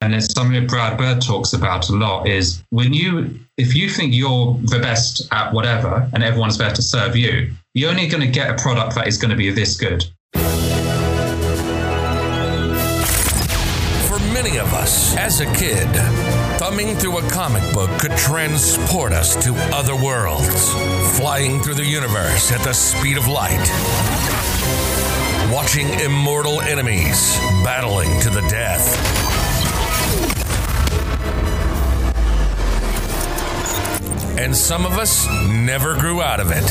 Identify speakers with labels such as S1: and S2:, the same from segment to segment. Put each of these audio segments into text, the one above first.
S1: and it's something that Brad Bird talks about a lot, is when you, if you think you're the best at whatever and everyone's there to serve you, you're only going to get a product that is going to be this good.
S2: For many of us, as a kid, thumbing through a comic book could transport us to other worlds, flying through the universe at the speed of light, watching immortal enemies battling to the death. And some of us never grew out of it.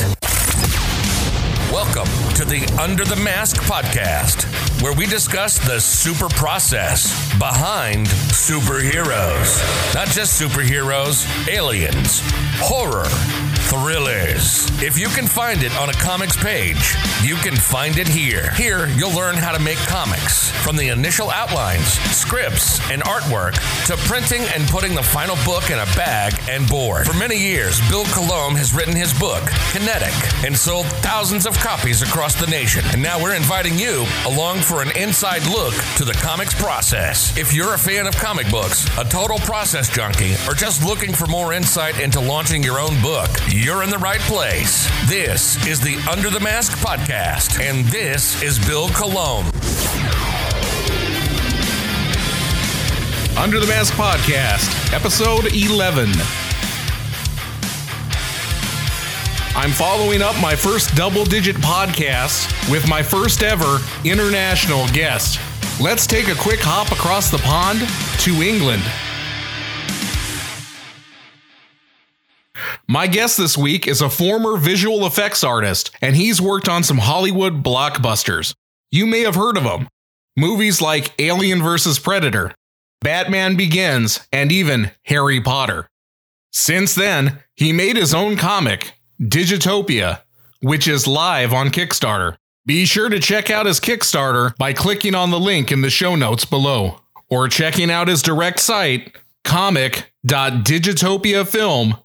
S2: Welcome to the Under the Mask podcast, where we discuss the super process behind superheroes. Not just superheroes, aliens, horror, thrillers. If you can find it on a comics page, you can find it here. Here, you'll learn how to make comics from the initial outlines, scripts, and artwork to printing and putting the final book in a bag and board. For many years, Bill Colomb has written his book, Kinetic, and sold thousands of copies across the nation. And now we're inviting you along for an inside look to the comics process. If you're a fan of comic books, a total process junkie, or just looking for more insight into launching your own book, you're in the right place. This is the Under the Mask podcast, and this is Bill Colomb.
S3: Under the Mask Podcast, episode 11. I'm following up my first double digit podcast with my first ever international guest. Let's take a quick hop across the pond to England. My guest this week is a former visual effects artist, and he's worked on some Hollywood blockbusters. You may have heard of them. Movies like Alien vs. Predator, Batman Begins, and even Harry Potter. Since then, he made his own comic, Digitopia, which is live on Kickstarter. Be sure to check out his Kickstarter by clicking on the link in the show notes below, or checking out his direct site, comic.digitopiafilm.com.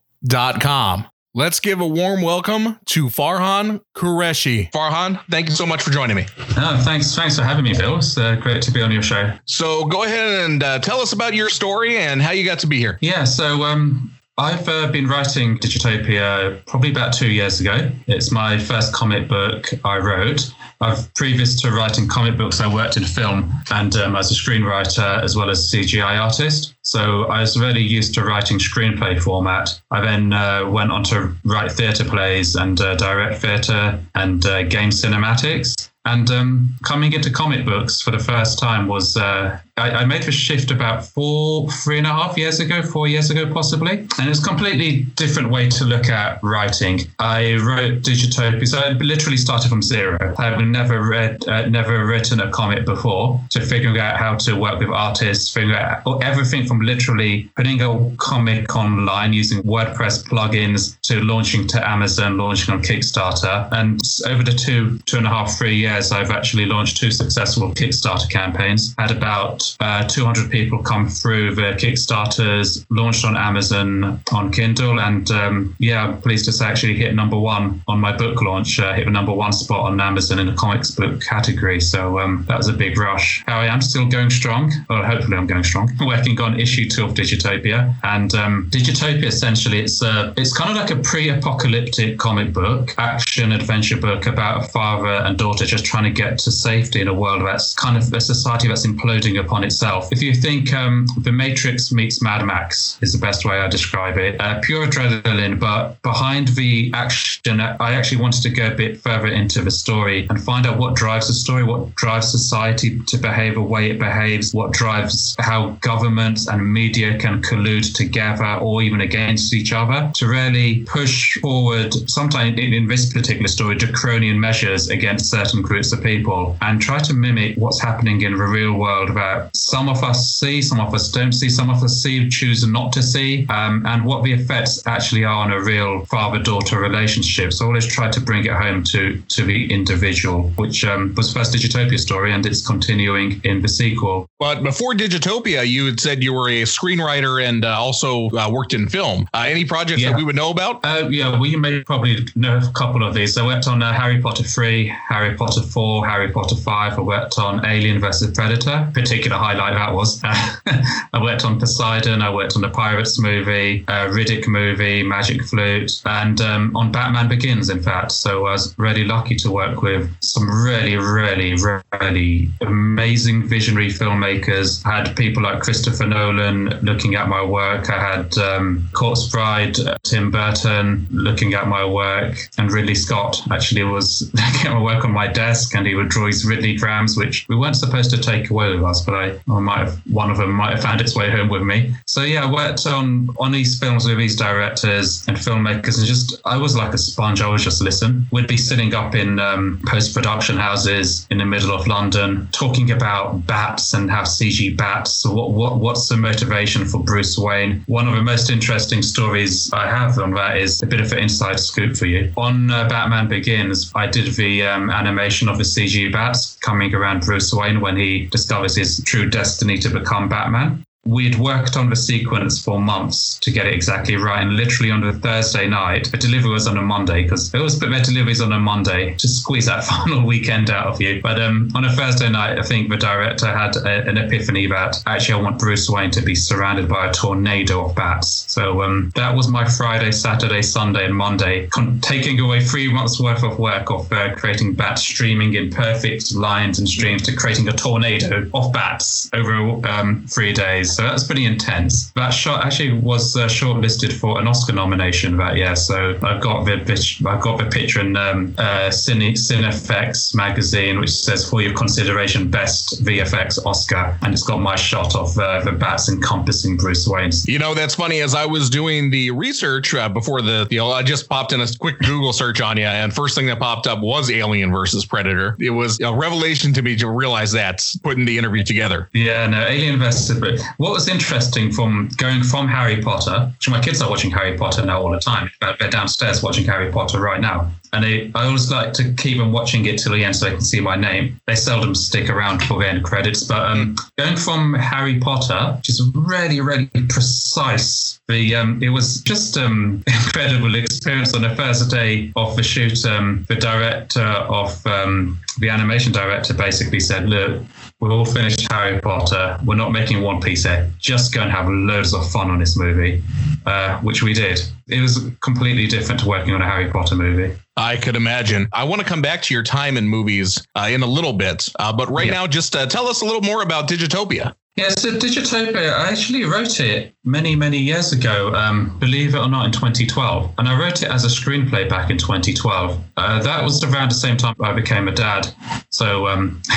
S3: Let's give a warm welcome to Farhan Qureshi. Farhan, thank you so much for joining me.
S1: Oh, thanks, thanks for having me, Bill. It's uh, great to be on your show.
S3: So go ahead and uh, tell us about your story and how you got to be here.
S1: Yeah, so um, I've uh, been writing Digitopia probably about two years ago. It's my first comic book I wrote. I've previous to writing comic books, I worked in film and um, as a screenwriter as well as CGI artist. So I was really used to writing screenplay format. I then uh, went on to write theatre plays and uh, direct theatre and uh, game cinematics. And um, coming into comic books for the first time was uh, I, I, made the shift about four, three and a half years ago, four years ago possibly, and it's a completely different way to look at writing. I wrote Digitopia, so I literally started from zero. I've never read, uh, never written a comic before, to figuring out how to work with artists, figuring out everything from literally putting a comic online using WordPress plugins to launching to Amazon, launching on Kickstarter, and over the two, two and a half, three years years, I've actually launched two successful Kickstarter campaigns. Had about uh, 200 people come through the Kickstarters, launched on Amazon on Kindle, and um, yeah, I'm pleased to say actually hit number one on my book launch. Uh, hit the number one spot on Amazon in the comics book category. So um, that was a big rush. How I am still going strong. Well, hopefully I'm going strong. Working on issue two of Digitopia, and um, Digitopia essentially it's a it's kind of like a pre-apocalyptic comic book, action adventure book about a father and daughter just trying to get to safety in a world that's kind of a society that's imploding upon itself. If you think um, The Matrix meets Mad Max is the best way I describe it, uh, pure adrenaline, but behind the action, I actually wanted to go a bit further into the story and find out what drives the story, what drives society to behave the way it behaves, what drives how governments and media can collude together or even against each other to really push forward, sometimes in, in this particular story, draconian measures against certain groups of people and try to mimic what's happening in the real world that some of us see, some of us don't see, some of us see, choose not to see, um, and what the effects actually are on a real father daughter relationship. So I always try to bring it home to, to the individual, which um, was first Digitopia story and it's continuing in the sequel.
S3: But before Digitopia, you had said you were a screenwriter and uh, also uh, worked in film. Uh, any projects yeah. that we would know about?
S1: Uh, yeah, we may probably know a couple of these. I worked on uh, Harry Potter 3, Harry Potter 4, Harry Potter 5. I worked on Alien versus Predator. Particular a highlight that was. I worked on Poseidon, I worked on the Pirates movie, uh, Riddick movie, Magic Flute, and um, on Batman Begins, in fact. So I was really lucky to work with some really, really, really amazing visionary filmmakers. I had people like Christopher Nolan looking at my work. I had um, Corpse Bride, Tim Burton looking at my work, and Ridley Scott actually was looking at my work on my desk, and he would draw his Ridleygrams, which we weren't supposed to take away with us, but I, I might have one of them might have found its way home with me. So yeah, I worked on on these films with these directors and filmmakers, and just I was like a sponge. I was just listen. We'd be sitting up in um, post production houses in the middle of London, talking about bats and how CG bats. What what what's the motivation for Bruce Wayne? One of the most interesting stories I have on that is a bit of an inside scoop for you. On uh, Batman Begins, I did the um, animation of the CG bats coming around Bruce Wayne when he discovers his true destiny to become Batman we'd worked on the sequence for months to get it exactly right. And literally on the Thursday night, the delivery was on a Monday because it was put their deliveries on a Monday to squeeze that final weekend out of you. But um, on a Thursday night, I think the director had a, an epiphany that actually I want Bruce Wayne to be surrounded by a tornado of bats. So um, that was my Friday, Saturday, Sunday, and Monday, con- taking away three months worth of work of uh, creating bats streaming in perfect lines and streams to creating a tornado of bats over um, three days. So that's pretty intense. That shot actually was uh, shortlisted for an Oscar nomination that year. So I've got the I've got the picture in um, uh, Cine, Cinefex magazine, which says for your consideration best VFX Oscar, and it's got my shot of uh, the bats encompassing Bruce Wayne.
S3: You know, that's funny. As I was doing the research uh, before the, you know, I just popped in a quick Google search on you, and first thing that popped up was Alien versus Predator. It was a revelation to me to realize that putting the interview together.
S1: Yeah, no, Alien versus Predator. What was interesting from going from Harry Potter, which my kids are watching Harry Potter now all the time. They're downstairs watching Harry Potter right now. And they, I always like to keep on watching it till the end so they can see my name. They seldom stick around for the end credits. But um, going from Harry Potter, which is really, really precise, the um, it was just um, incredible experience on the first day of the shoot. Um, the director of um, the animation director basically said, "Look, we've all finished Harry Potter. We're not making One Piece here. Just go and have loads of fun on this movie, uh, which we did. It was completely different to working on a Harry Potter movie.
S3: I could imagine. I want to come back to your time in movies uh, in a little bit, uh, but right yeah. now, just uh, tell us a little more about Digitopia.
S1: Yeah, so Digitopia, I actually wrote it many, many years ago, um, believe it or not, in 2012. And I wrote it as a screenplay back in 2012. Uh, that was around the same time I became a dad. So um,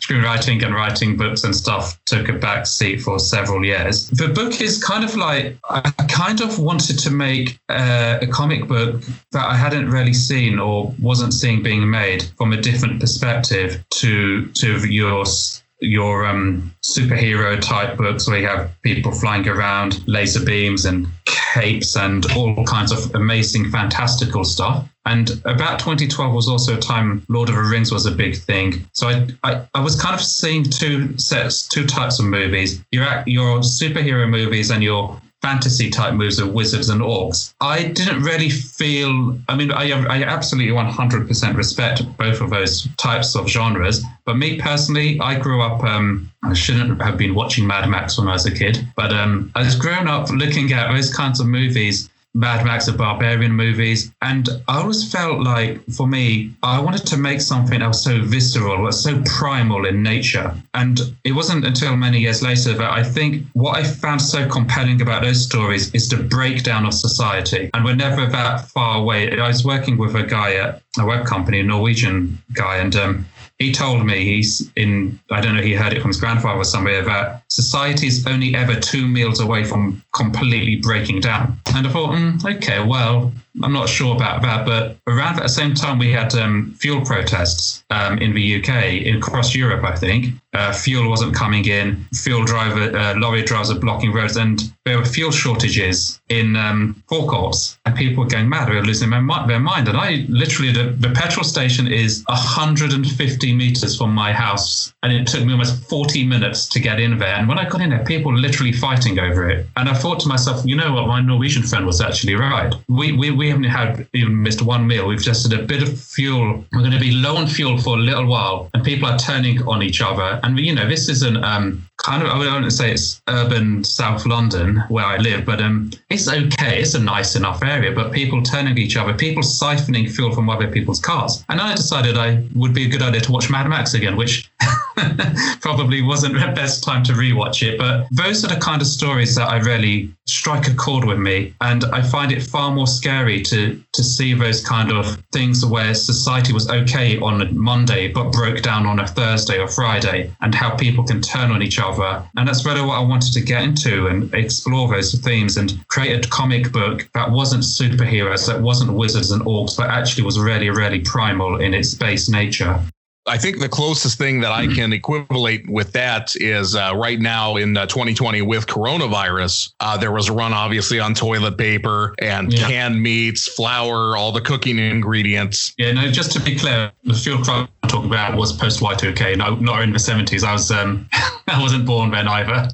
S1: screenwriting and writing books and stuff took a back seat for several years. The book is kind of like, I kind of wanted to make uh, a comic book that I hadn't really seen or wasn't seeing being made from a different perspective to, to yours your um, superhero type books where you have people flying around, laser beams and capes and all kinds of amazing, fantastical stuff. And about 2012 was also a time Lord of the Rings was a big thing. So I, I, I was kind of seeing two sets, two types of movies. Your, your superhero movies and your fantasy type moves of wizards and orcs. I didn't really feel, I mean, I, I absolutely 100% respect both of those types of genres. But me personally, I grew up, um, I shouldn't have been watching Mad Max when I was a kid, but um, I was grown up looking at those kinds of movies Mad Max, the Barbarian movies. And I always felt like, for me, I wanted to make something that was so visceral, was so primal in nature. And it wasn't until many years later that I think what I found so compelling about those stories is the breakdown of society. And we're never that far away. I was working with a guy at a web company, a Norwegian guy, and um, he told me he's in i don't know he heard it from his grandfather or somewhere that society is only ever two meals away from completely breaking down. And i thought mm, okay well i'm not sure about that but around the same time we had um, fuel protests um, in the uk in across europe i think. Uh, fuel wasn't coming in fuel driver uh, lorry drivers are blocking roads and there were fuel shortages in um, forecourts and people were going mad they were losing their, their mind. And i literally the, the petrol station is 150 meters from my house, and it took me almost 40 minutes to get in there. And when I got in there, people were literally fighting over it. And I thought to myself, you know what, my Norwegian friend was actually right. We, we, we haven't had even missed one meal. We've just had a bit of fuel. We're going to be low on fuel for a little while, and people are turning on each other. And, you know, this isn't um, kind of, I wouldn't say it's urban South London where I live, but um, it's okay. It's a nice enough area, but people turning each other, people siphoning fuel from other people's cars. And I decided I would be a good idea to watch Mad Max again, which probably wasn't the best time to rewatch it. But those are the kind of stories that I really strike a chord with me. And I find it far more scary to, to see those kind of things where society was okay on a Monday, but broke down on a Thursday or Friday, and how people can turn on each other. And that's really what I wanted to get into and explore those themes and create a comic book that wasn't superheroes, that wasn't wizards and orcs, but actually was really, really primal in its base nature.
S3: I think the closest thing that I can equivalate with that is uh, right now in uh, 2020 with coronavirus, uh, there was a run obviously on toilet paper and yeah. canned meats, flour, all the cooking ingredients.
S1: Yeah, no, just to be clear, the fuel crop I'm talking about was post Y2K, no, not in the 70s. I was um, I wasn't born then either.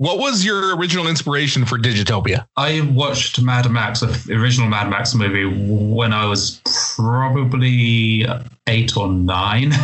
S3: What was your original inspiration for Digitopia?
S1: I watched Mad Max, the original Mad Max movie, when I was probably eight or nine,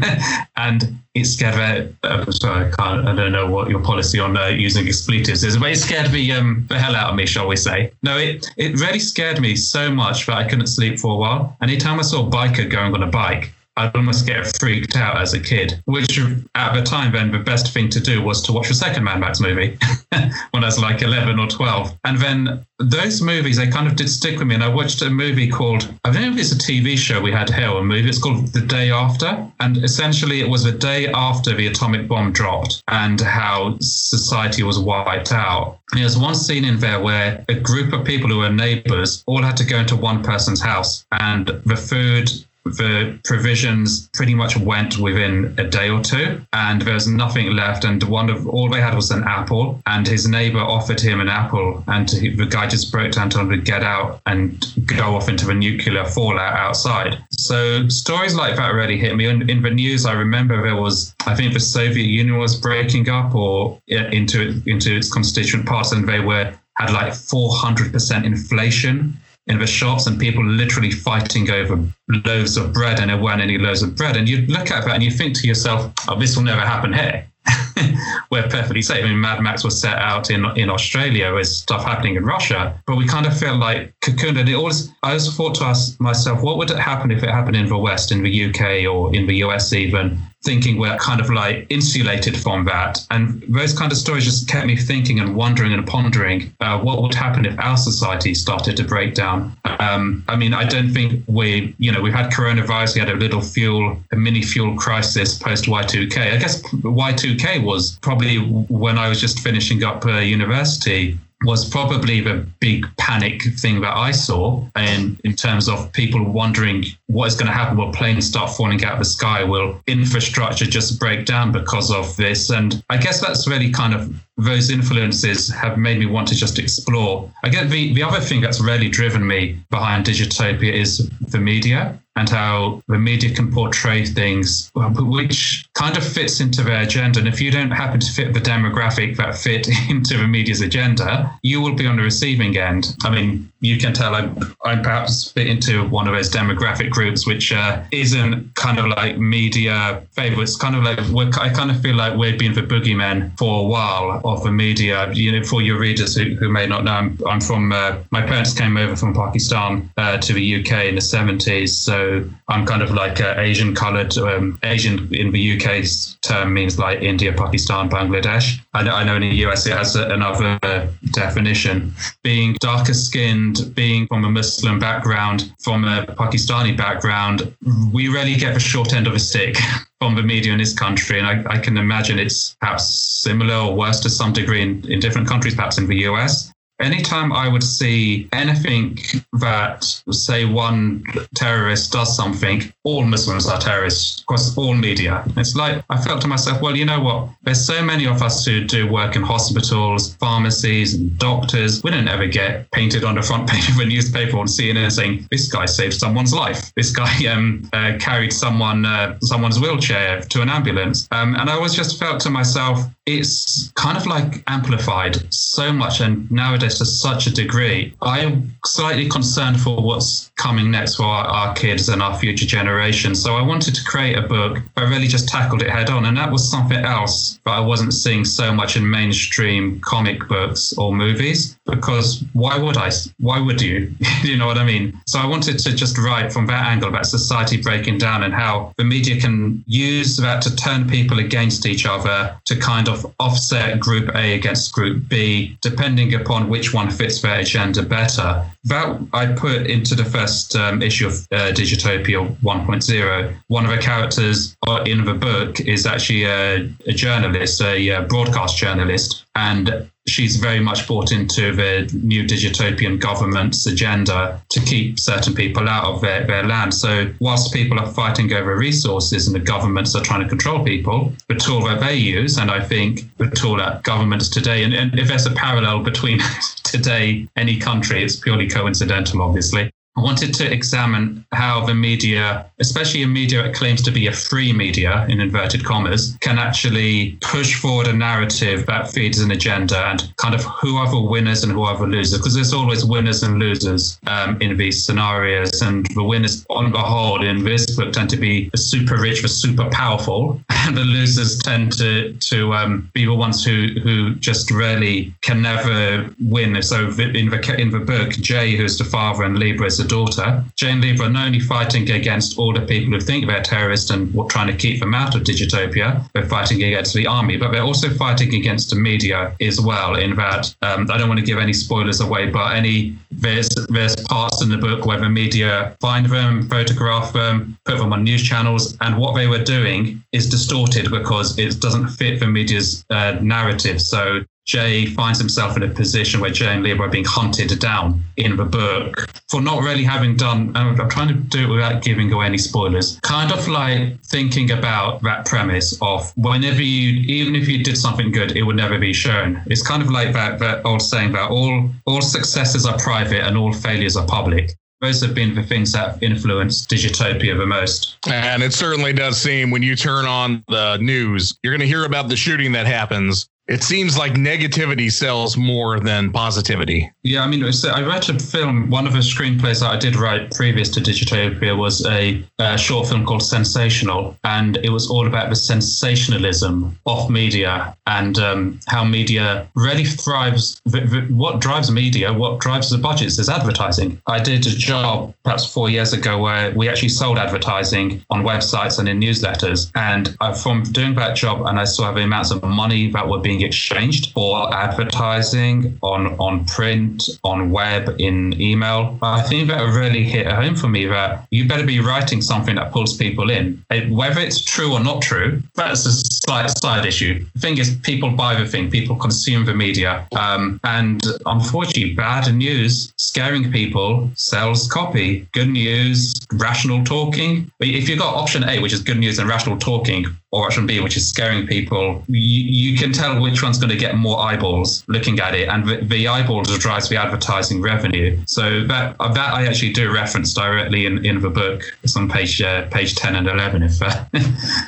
S1: and it scared me. Uh, sorry, I can't. I don't know what your policy on uh, using expletives is, but it scared me um, the hell out of me, shall we say? No, it it really scared me so much that I couldn't sleep for a while. Anytime I saw a biker going on a bike, I'd almost get freaked out as a kid, which at the time then the best thing to do was to watch the second Mad Max movie when I was like 11 or 12. And then those movies, they kind of did stick with me. And I watched a movie called, I don't know if it's a TV show we had here, a movie. It's called The Day After. And essentially it was the day after the atomic bomb dropped and how society was wiped out. And there's one scene in there where a group of people who were neighbors all had to go into one person's house and the food the provisions pretty much went within a day or two and there was nothing left. And one of all they had was an apple and his neighbor offered him an apple and he, the guy just broke down told him to get out and go off into the nuclear fallout outside. So stories like that really hit me. In, in the news i remember there was i think the soviet union was breaking up or into into its constituent parts and they were had like 400% inflation in the shops and people literally fighting over loaves of bread and there weren't any loaves of bread. And you look at that and you think to yourself, oh, this will never happen here. We're perfectly safe. I mean, Mad Max was set out in in Australia with stuff happening in Russia, but we kind of feel like cocooned. And it always, I always thought to ask myself, what would it happen if it happened in the West, in the UK, or in the US even? Thinking we're kind of like insulated from that. And those kind of stories just kept me thinking and wondering and pondering uh, what would happen if our society started to break down. Um, I mean, I don't think we, you know, we've had coronavirus, we had a little fuel, a mini fuel crisis post Y2K. I guess Y2K was probably when I was just finishing up uh, university was probably the big panic thing that I saw in, in terms of people wondering what is going to happen. Will planes start falling out of the sky? Will infrastructure just break down because of this? And I guess that's really kind of those influences have made me want to just explore. I get the, the other thing that's really driven me behind Digitopia is the media and how the media can portray things which kind of fits into their agenda. And if you don't happen to fit the demographic that fit into the media's agenda, you will be on the receiving end. I mean, you can tell I'm, I'm perhaps fit into one of those demographic groups, which uh, isn't kind of like media favorites. Kind of like I kind of feel like we've been the boogeymen for a while of the media. You know, for your readers who, who may not know, I'm, I'm from. Uh, my parents came over from Pakistan uh, to the UK in the 70s, so I'm kind of like uh, Asian coloured. Um, Asian in the UK's term means like India, Pakistan, Bangladesh. I know, I know in the US it has another definition. Being darker skinned, being from a Muslim background, from a Pakistani background, we rarely get the short end of a stick from the media in this country. And I, I, can imagine it's perhaps similar or worse to some degree in, in different countries, perhaps in the US anytime I would see anything that, say, one terrorist does something, all Muslims are terrorists across all media. It's like I felt to myself, well, you know what? There's so many of us who do work in hospitals, pharmacies, and doctors. We don't ever get painted on the front page of a newspaper on CNN saying this guy saved someone's life. This guy um, uh, carried someone uh, someone's wheelchair to an ambulance. Um, and I always just felt to myself, it's kind of like amplified so much and nowadays to such a degree. I'm slightly concerned for what's coming next for our, our kids and our future generations. So I wanted to create a book that really just tackled it head on. And that was something else that I wasn't seeing so much in mainstream comic books or movies because why would I? Why would you? you know what I mean? So I wanted to just write from that angle about society breaking down and how the media can use that to turn people against each other to kind of offset group A against group B, depending upon which one fits their agenda better. That I put into the first um, issue of uh, Digitopia 1.0. One of the characters in the book is actually a, a journalist, a, a broadcast journalist, and she's very much bought into the new digitopian government's agenda to keep certain people out of their, their land. So whilst people are fighting over resources and the governments are trying to control people, the tool that they use, and I think the tool that governments today, and, and if there's a parallel between today, any country, it's purely coincidental, obviously, I wanted to examine how the media, especially a media that claims to be a free media, in inverted commas, can actually push forward a narrative that feeds an agenda and kind of who are the winners and who are the losers. Because there's always winners and losers um, in these scenarios. And the winners, on the whole, in this book tend to be the super rich, the super powerful. And the losers tend to, to um, be the ones who, who just really can never win. So in the, in the book, Jay, who's the father, and Libra is the daughter. Jane Libra not only fighting against all the people who think they're terrorists and trying to keep them out of Digitopia, they're fighting against the army, but they're also fighting against the media as well. In that, um, I don't want to give any spoilers away, but any there's there's parts in the book where the media find them, photograph them, put them on news channels, and what they were doing is distorted because it doesn't fit the media's uh, narrative. So Jay finds himself in a position where Jay and Libra are being hunted down in the book for not really having done, I'm trying to do it without giving away any spoilers, kind of like thinking about that premise of whenever you, even if you did something good, it would never be shown. It's kind of like that, that old saying that all, all successes are private and all failures are public those have been the things that have influenced Digitopia the most.
S3: And it certainly does seem when you turn on the news, you're going to hear about the shooting that happens it seems like negativity sells more than positivity.
S1: Yeah, I mean, I read a film. One of the screenplays that I did write previous to Digitopia was a, a short film called Sensational, and it was all about the sensationalism of media and um, how media really thrives. What drives media, what drives the budgets is advertising. I did a job perhaps four years ago where we actually sold advertising on websites and in newsletters, and from doing that job, and I saw the amounts of money that were being being exchanged for advertising on on print, on web, in email. I think that really hit home for me that you better be writing something that pulls people in. Whether it's true or not true, that's a slight side issue. The thing is, people buy the thing, people consume the media, um, and unfortunately, bad news scaring people sells copy. Good news, rational talking. If you've got option A, which is good news and rational talking, or option B, which is scaring people, you, you can tell which one's going to get more eyeballs looking at it, and the, the eyeballs drives the advertising revenue. So that uh, that I actually do reference directly in, in the book. It's on page uh, page ten and eleven if uh,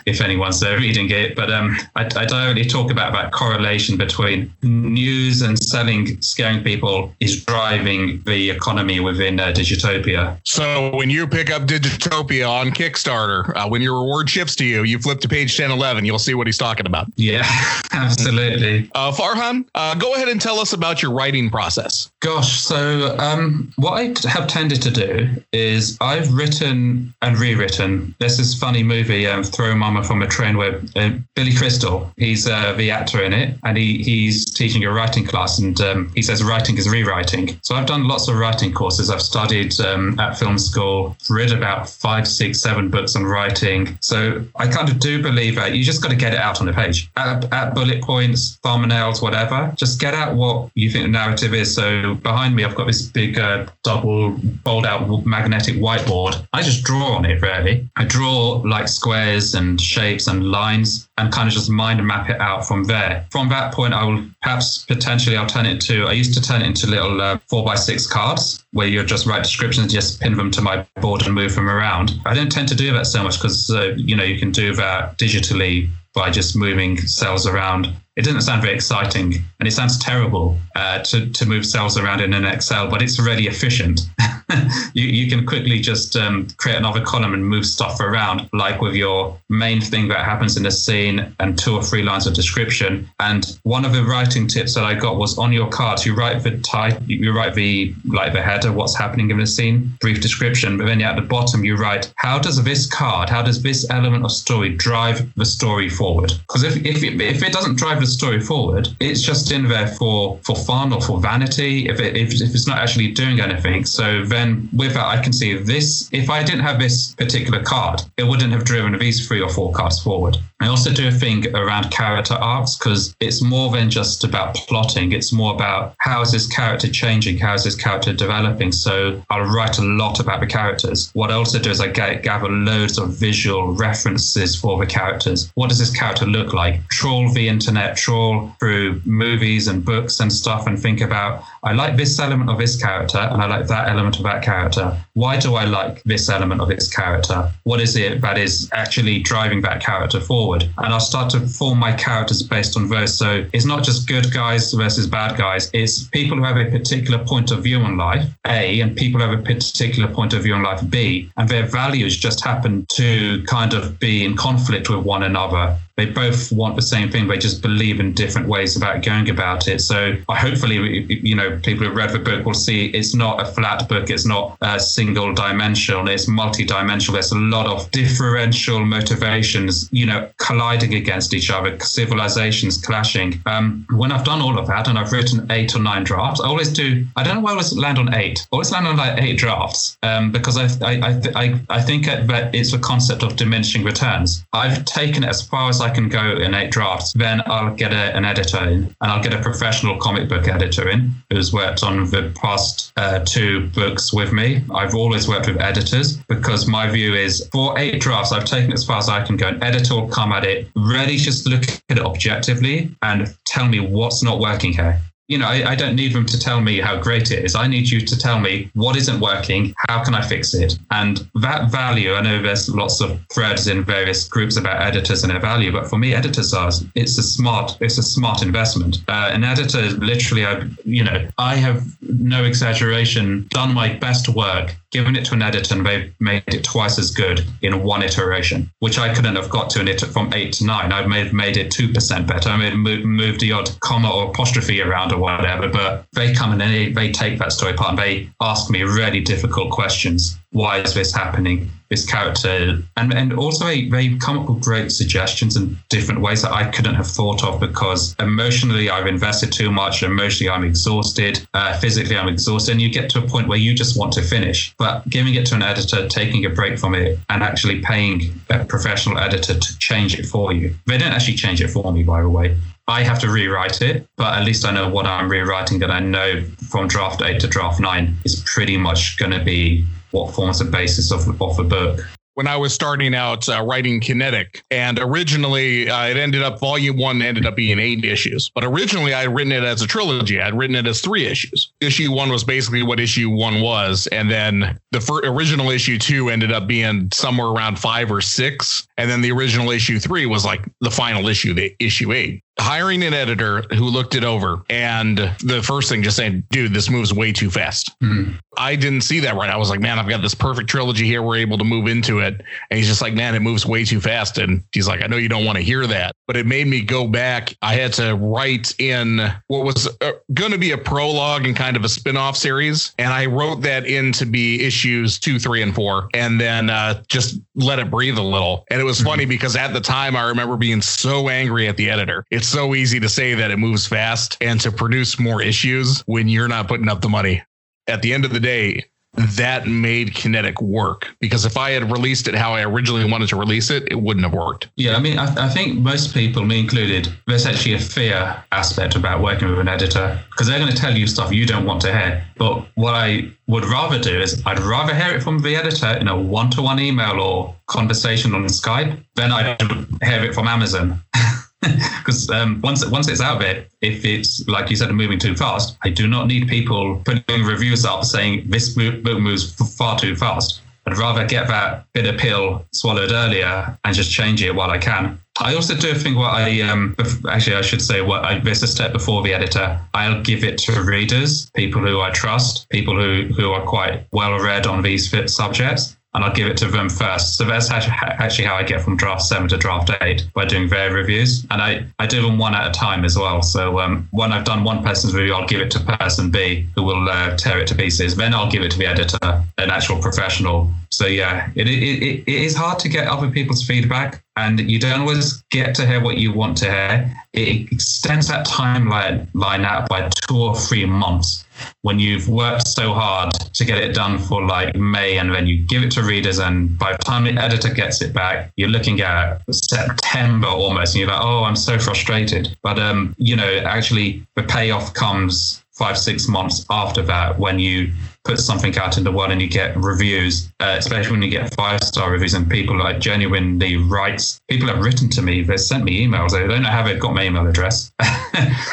S1: if anyone's uh, reading it. But um, I, I directly talk about that correlation between news and selling, scaring people is driving the economy within uh, Digitopia.
S3: So when you pick up Digitopia on Kickstarter, uh, when your reward ships to you, you flip to page 10, 11, you'll see what he's talking about.
S1: Yeah, absolutely.
S3: Uh, Farhan, uh, go ahead and tell us about your writing process.
S1: Gosh, so um, what I have tended to do is I've written and rewritten. There's this funny movie, um, Throw Mama from a Train, where uh, Billy Crystal, he's uh, the actor in it, and he, he's teaching a writing class, and um, he says writing is rewriting. So I've done lots of writing courses. I've studied um, at film school, read about five, six, seven books on writing. So I kind of do believe that you just got to get it out on the page at, at bullet points, thumbnails, whatever. Just get out what you think the narrative is. So behind me, I've got this big uh, double fold out magnetic whiteboard. I just draw on it really. I draw like squares and shapes and lines and kind of just mind map it out from there. From that point, I will perhaps potentially I'll turn it to. I used to turn it into little uh, four by six cards where you just write descriptions, just pin them to my board and move them around. I don't tend to do that so much because uh, you know you can do that digitally by just moving cells around it doesn't sound very exciting and it sounds terrible uh, to, to move cells around in an Excel, but it's really efficient. you, you can quickly just um, create another column and move stuff around, like with your main thing that happens in the scene and two or three lines of description. And one of the writing tips that I got was on your cards, you write the type, you write the like the header, what's happening in the scene, brief description, but then at the bottom you write, how does this card, how does this element of story drive the story forward? Because if, if, if it doesn't drive the story forward, it's just in there for, for fun or for vanity, if, it, if, if it's not actually doing anything. So then with that, I can see this, if I didn't have this particular card, it wouldn't have driven these three or four cards forward. I also do a thing around character arcs because it's more than just about plotting. It's more about how is this character changing? How is this character developing? So I'll write a lot about the characters. What I also do is I get, gather loads of visual references for the characters. What does this character look like? Trawl the internet, trawl through movies and books and stuff and think about, I like this element of this character and I like that element of that character. Why do I like this element of this character? What is it that is actually driving that character forward? And I'll start to form my characters based on those. So it's not just good guys versus bad guys. It's people who have a particular point of view on life, A, and people who have a particular point of view on life, B, and their values just happen to kind of be in conflict with one another they both want the same thing. They just believe in different ways about going about it. So I hopefully, you know, people who read the book will see it's not a flat book. It's not a single dimensional. It's multi-dimensional. There's a lot of differential motivations, you know, colliding against each other, civilizations clashing. Um, when I've done all of that and I've written eight or nine drafts, I always do. I don't know why I always land on eight. I always land on like eight drafts um, because I I I, I think that it's a concept of diminishing returns. I've taken it as far as I I can go in eight drafts, then I'll get a, an editor in and I'll get a professional comic book editor in who's worked on the past uh, two books with me. I've always worked with editors because my view is for eight drafts, I've taken as far as I can go. An editor will come at it, really just look at it objectively and tell me what's not working here you know, I, I, don't need them to tell me how great it is. I need you to tell me what isn't working, how can I fix it? And that value, I know there's lots of threads in various groups about editors and their value, but for me, editors are it's a smart it's a smart investment. Uh, an editor, literally, I you know, I have no exaggeration, done my best work given it to an editor and they've made it twice as good in one iteration, which I couldn't have got to an it from eight to nine. I made made it two percent better. I made moved the odd comma or apostrophe around or whatever, but they come and they, they take that story apart and they ask me really difficult questions why is this happening? This character, and and also they, come up with great suggestions and different ways that I couldn't have thought of because emotionally I've invested too much. Emotionally I'm exhausted. Uh, physically I'm exhausted, and you get to a point where you just want to finish. But giving it to an editor, taking a break from it, and actually paying a professional editor to change it for you. They don't actually change it for me, by the way. I have to rewrite it, but at least I know what I'm rewriting that I know from draft eight to draft nine is pretty much going to be what forms the basis of, of the book
S3: when I was starting out uh, writing Kinetic. And originally, uh, it ended up, volume one ended up being eight issues. But originally, I had written it as a trilogy. I'd written it as three issues. Issue one was basically what issue one was. And then the fir- original issue two ended up being somewhere around five or six. And then the original issue three was like the final issue, the issue eight hiring an editor who looked it over and the first thing just saying, dude, this moves way too fast. Mm-hmm. I didn't see that right. I was like, man, I've got this perfect trilogy here. We're able to move into it. And he's just like, man, it moves way too fast. And he's like, I know you don't want to hear that, but it made me go back. I had to write in what was uh, going to be a prologue and kind of a spin-off series. And I wrote that in to be issues two, three, and four, and then uh, just let it breathe a little. And it was mm-hmm. funny because at the time I remember being so angry at the editor. It's it's so easy to say that it moves fast and to produce more issues when you're not putting up the money. At the end of the day, that made kinetic work because if i had released it how i originally wanted to release it it wouldn't have worked.
S1: Yeah i mean i, I think most people me included there's actually a fear aspect about working with an editor because they're going to tell you stuff you don't want to hear. But what i would rather do is i'd rather hear it from the editor in a one-to-one email or conversation on skype than i'd hear it from amazon because um, once once it's out there, if it's like you said, moving too fast, I do not need people putting reviews up saying this book moves far too fast. I'd rather get that bitter pill swallowed earlier and just change it while I can. I also do think what I um actually I should say what I there's a step before the editor. I'll give it to readers, people who I trust, people who who are quite well read on these subjects and I'll give it to them first. So that's actually how I get from draft seven to draft eight by doing their reviews. And I, I do them one at a time as well. So um, when I've done one person's review, I'll give it to person B who will uh, tear it to pieces. Then I'll give it to the editor, an actual professional. So yeah, it, it, it, it is hard to get other people's feedback and you don't always get to hear what you want to hear. It extends that timeline line out by two or three months when you've worked so hard to get it done for like May and then you give it to readers and by the time the editor gets it back, you're looking at September almost and you're like, oh, I'm so frustrated. But um, you know, actually the payoff comes five, six months after that when you put something out in the world and you get reviews, uh, especially when you get five star reviews and people like genuinely writes. People have written to me, they've sent me emails. I don't know how they've got my email address,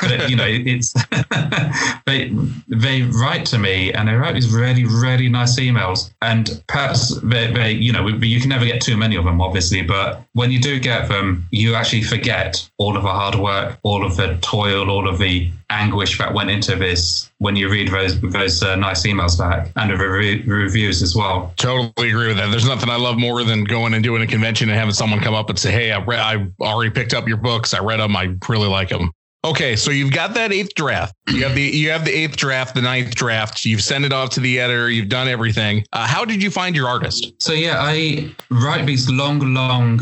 S1: but you know, it's they they write to me and they write these really really nice emails. And perhaps they, they you know you can never get too many of them, obviously, but when you do get them, you actually forget all of the hard work, all of the toil, all of the anguish that went into this when you read those those uh, nice emails back and the re- reviews as well.
S3: Totally agree with that. There's nothing I love more than going and doing a convention and having someone come up and say, "Hey, I re- I already picked up your books. I read them. I really like them." Okay, so you've got that eighth draft. You have the you have the eighth draft, the ninth draft. You've sent it off to the editor. You've done everything. Uh, how did you find your artist?
S1: So yeah, I write these long, long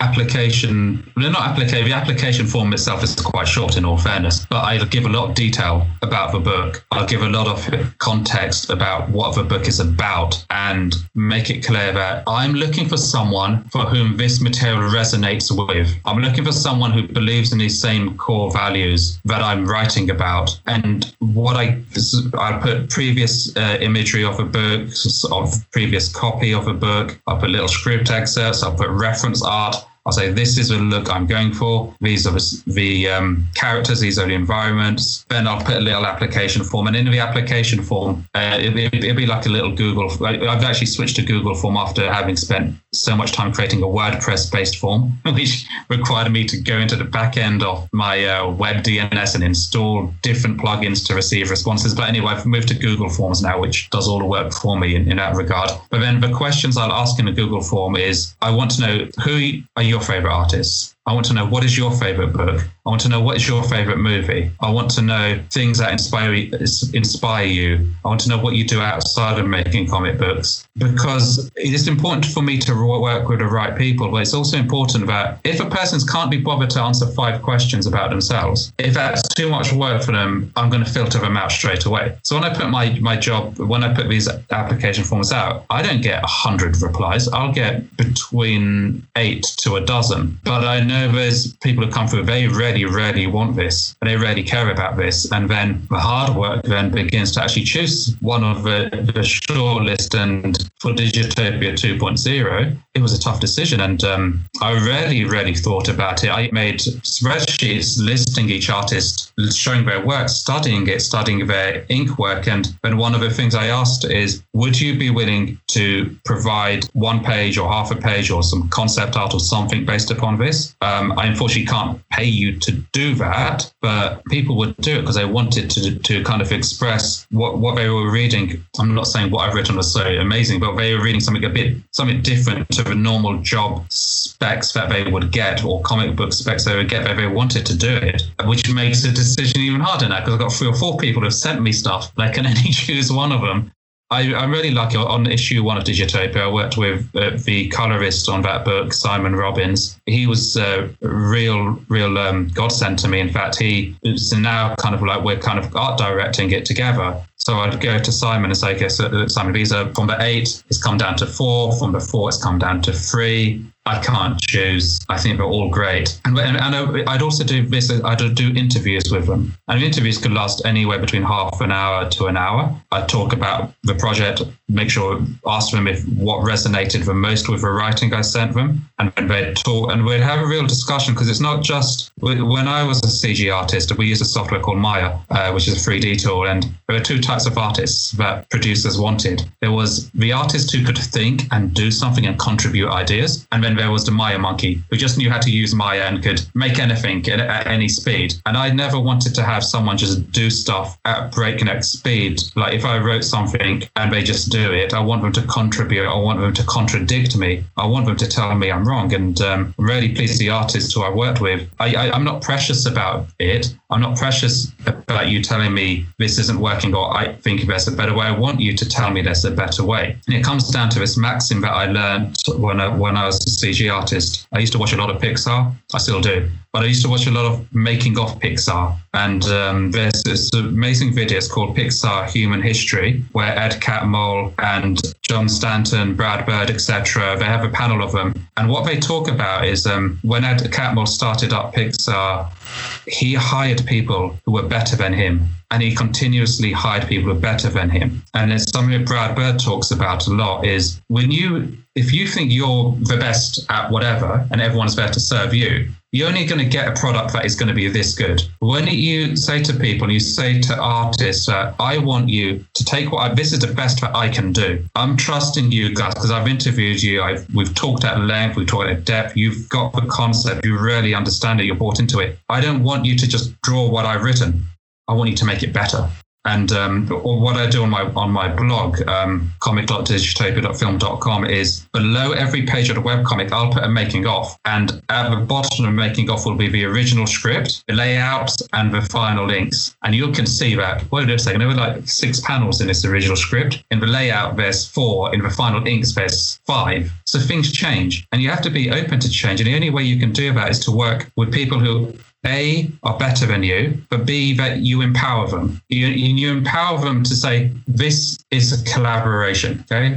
S1: application. Well, not application. The application form itself is quite short, in all fairness. But I give a lot of detail about the book. I'll give a lot of context about what the book is about, and make it clear that I'm looking for someone for whom this material resonates with. I'm looking for someone who believes in these same core values values that I'm writing about. And what I I put previous uh, imagery of a book, of previous copy of a book. I put little script excerpts. I put reference art. I'll say this is the look I'm going for. These are the um, characters. These are the environments. Then I'll put a little application form, and in the application form, uh, it'll, be, it'll, be, like a little Google. I've actually switched to Google form after having spent so much time creating a WordPress-based form, which required me to go into the back end of my uh, web DNS and install different plugins to receive responses. But anyway, I've moved to Google Forms now, which does all the work for me in, in that regard. But then the questions I'll ask in a Google form is, I want to know who are your favorite artists? I want to know what is your favorite book. I want to know what is your favorite movie. I want to know things that inspire inspire you. I want to know what you do outside of making comic books because it's important for me to work with the right people. But it's also important that if a person can't be bothered to answer five questions about themselves, if that's too much work for them, I'm going to filter them out straight away. So when I put my my job, when I put these application forms out, I don't get hundred replies. I'll get between eight to a dozen, but I know there's people who come through, they really, really want this and they really care about this. And then the hard work then begins to actually choose one of the, the. And for Digitopia 2.0, it was a tough decision. And um, I really, really thought about it. I made spreadsheets listing each artist, showing their work, studying it, studying their ink work. And then one of the things I asked is, would you be willing to provide one page or half a page or some concept art or something based upon this? Um, I unfortunately can't pay you to do that, but people would do it because they wanted to, to kind of express what, what they were reading. I'm not saying what I've written was so amazing, but they were reading something a bit something different to the normal job specs that they would get or comic book specs they would get that they wanted to do it, which makes the decision even harder now because I've got three or four people who have sent me stuff. They can only choose one of them. I, am really lucky on issue one of Digitopia. I worked with uh, the colorist on that book, Simon Robbins. He was a real, real um, godsend to me. In fact, he so now kind of like we're kind of art directing it together. So I'd go to Simon and say, okay, so Simon, Visa, are from the eight, it's come down to four. From the four, it's come down to three. I can't choose. I think they're all great. And, and, and I'd also do this, I'd do interviews with them. And interviews could last anywhere between half an hour to an hour. I'd talk about the project, make sure, ask them if what resonated the most with the writing I sent them. And they'd talk, and we'd have a real discussion because it's not just, when I was a CG artist, we used a software called Maya, uh, which is a 3D tool. And there were two types of artists that producers wanted. There was the artist who could think and do something and contribute ideas, and then there was the Maya monkey who just knew how to use Maya and could make anything at, at any speed. And I never wanted to have someone just do stuff at breakneck speed. Like if I wrote something and they just do it, I want them to contribute. I want them to contradict me. I want them to tell me I'm wrong. And um, really pleased the artists who I worked with. I, I'm not precious about it. I'm not precious about you telling me this isn't working or I think there's a better way. I want you to tell me there's a better way. And it comes down to this maxim that I learned when I, when I was a CG artist. I used to watch a lot of Pixar. I still do. But I used to watch a lot of making of Pixar. And um, there's this amazing video It's called Pixar Human History, where Ed Catmull and John Stanton, Brad Bird, etc., they have a panel of them. And what they talk about is um, when Ed Catmull started up Pixar, he hired people who were better than him and he continuously hired people who were better than him. And it's something that Brad Bird talks about a lot is when you, if you think you're the best at whatever and everyone's there to serve you, you're only going to get a product that is going to be this good. When you say to people, you say to artists, uh, I want you to take what I, this is the best that I can do. I'm trusting you guys because I've interviewed you. I've, we've talked at length, we've talked at depth. You've got the concept. You really understand it. You're bought into it. I don't want you to just draw what I've written. I want you to make it better. And um, what I do on my on my blog, um, comic.digitopiafilm.com, is below every page of the webcomic, I'll put a making of. And at the bottom of making of will be the original script, the layout, and the final inks. And you can see that, wait a second, there were like six panels in this original script. In the layout, there's four. In the final inks, there's five. So things change. And you have to be open to change. And the only way you can do that is to work with people who a, are better than you, but B, that you empower them. You, you empower them to say, this is a collaboration. Okay.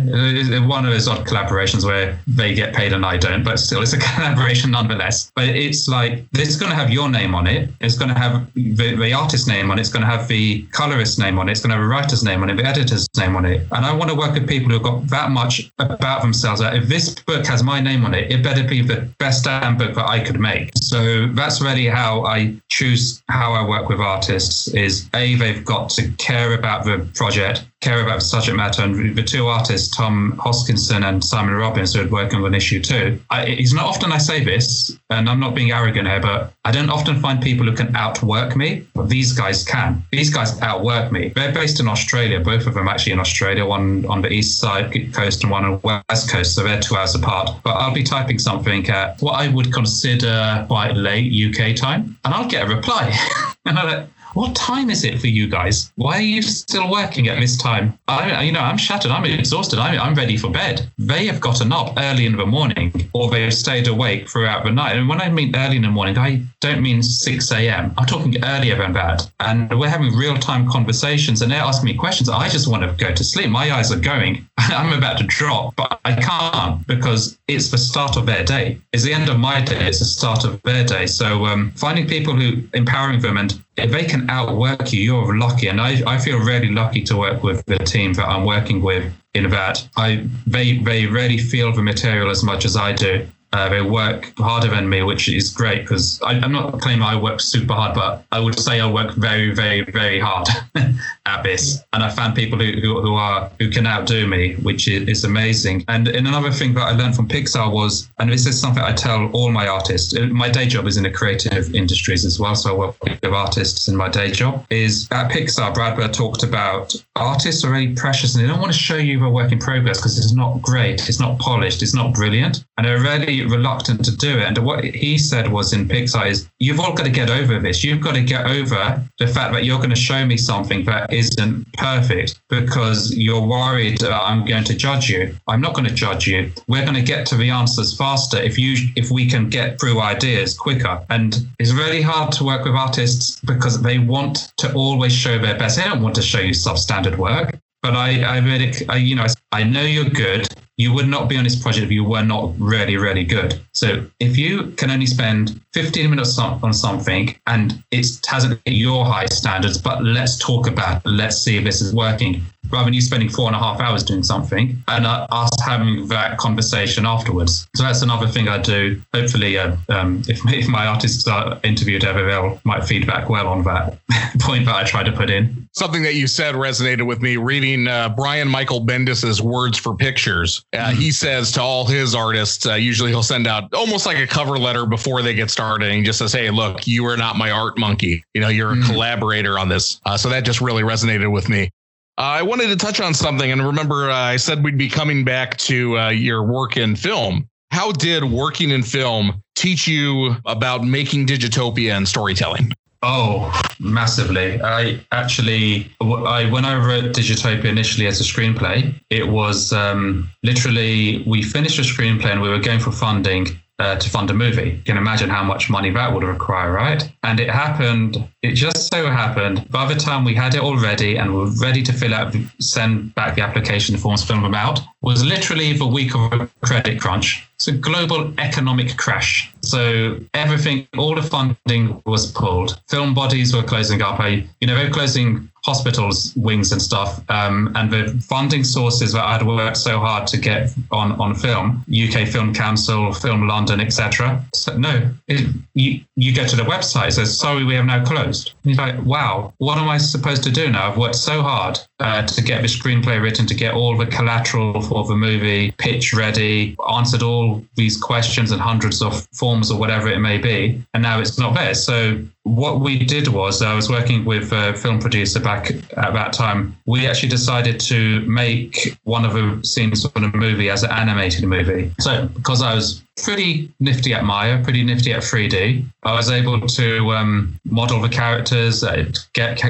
S1: One of those odd collaborations where they get paid and I don't, but still, it's a collaboration nonetheless. But it's like, this is going to have your name on it. It's going to have the, the artist's name on it. It's going to have the colorist's name on it. It's going to have a writer's name on it, the editor's name on it. And I want to work with people who've got that much about themselves. That if this book has my name on it, it better be the best damn book that I could make. So that's really how how I choose how I work with artists is A, they've got to care about the project, care about the subject matter. And the two artists, Tom Hoskinson and Simon Robbins, who are working on issue two, I, it's not often I say this, and I'm not being arrogant here, but I don't often find people who can outwork me. But these guys can. These guys outwork me. They're based in Australia, both of them actually in Australia, one on the east side coast and one on the west coast. So they're two hours apart. But I'll be typing something at what I would consider quite late UK time, and I'll get a reply. and I'm like, what time is it for you guys? Why are you still working at this time? I, you know, I'm shattered. I'm exhausted. I'm, I'm ready for bed. They have gotten up early in the morning or they've stayed awake throughout the night. And when I mean early in the morning, I don't mean 6 a.m. I'm talking earlier than that. And we're having real time conversations and they're asking me questions. I just want to go to sleep. My eyes are going. I'm about to drop, but I can't because it's the start of their day. It's the end of my day. It's the start of their day. So um, finding people who empowering them and if they can outwork you, you're lucky. And I, I feel really lucky to work with the team that I'm working with in that I they they really feel the material as much as I do. Uh, they work harder than me, which is great because I'm not claiming I work super hard, but I would say I work very, very, very hard at this. And I found people who, who, who, are who can outdo me, which is, is amazing. And, and another thing that I learned from Pixar was, and this is something I tell all my artists. Uh, my day job is in the creative industries as well, so I work with artists in my day job. Is at Pixar, Brad talked about artists are really precious, and they don't want to show you their work in progress because it's not great, it's not polished, it's not brilliant, and they're really reluctant to do it. And what he said was in Pixar is, you've all got to get over this. You've got to get over the fact that you're going to show me something that isn't perfect because you're worried that I'm going to judge you. I'm not going to judge you. We're going to get to the answers faster if you if we can get through ideas quicker. And it's really hard to work with artists because they want to always show their best. They don't want to show you substandard work. But I, I really, I, you know, I know you're good you would not be on this project if you were not really, really good. So if you can only spend 15 minutes on something and it hasn't hit your high standards, but let's talk about it. Let's see if this is working. rather than you spending four and a half hours doing something and uh, us having that conversation afterwards. So that's another thing I do. Hopefully, uh, um, if, if my artists are interviewed ever, they'll might feedback well on that point that I tried to put in.
S3: Something that you said resonated with me reading uh, Brian Michael Bendis's words for pictures. Uh, mm-hmm. He says to all his artists, uh, usually he'll send out almost like a cover letter before they get started. And he just says, Hey, look, you are not my art monkey. You know, you're a mm-hmm. collaborator on this. Uh, so that just really resonated with me. Uh, I wanted to touch on something, and remember, uh, I said we'd be coming back to uh, your work in film. How did working in film teach you about making Digitopia and storytelling?
S1: Oh, massively. I actually, I when I wrote Digitopia initially as a screenplay, it was um, literally we finished a screenplay and we were going for funding, uh, to fund a movie. You can imagine how much money that would require, right? And it happened, it just so happened, by the time we had it all ready and were ready to fill out, send back the application forms, fill them out, was literally the week of a credit crunch. It's a global economic crash. So everything, all the funding was pulled. Film bodies were closing up. I, you know, they were closing hospitals wings and stuff um, and the funding sources that I'd worked so hard to get on on film UK Film Council Film London etc so no it, you you go to the website it says sorry we have now closed. And like wow what am I supposed to do now? I've worked so hard uh, to get the screenplay written to get all the collateral for the movie pitch ready answered all these questions and hundreds of forms or whatever it may be and now it's not there so what we did was I was working with a film producer back at that time. We actually decided to make one of the scenes from the movie as an animated movie. So because I was pretty nifty at Maya, pretty nifty at 3D, I was able to um, model the characters, uh, get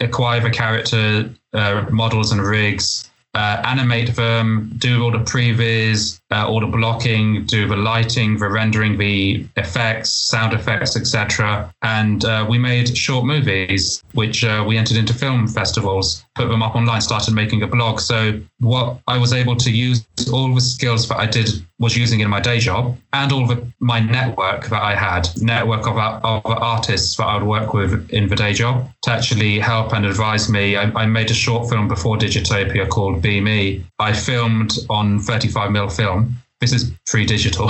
S1: acquire the character uh, models and rigs, uh, animate them, do all the previs, uh, all the blocking, do the lighting, the rendering, the effects, sound effects, etc. And uh, we made short movies, which uh, we entered into film festivals, put them up online, started making a blog. So what I was able to use all the skills that I did was using in my day job and all the my network that I had, network of, of artists that I would work with in the day job to actually help and advise me. I, I made a short film before Digitopia called Be Me. I filmed on 35mm film. This is pre-digital.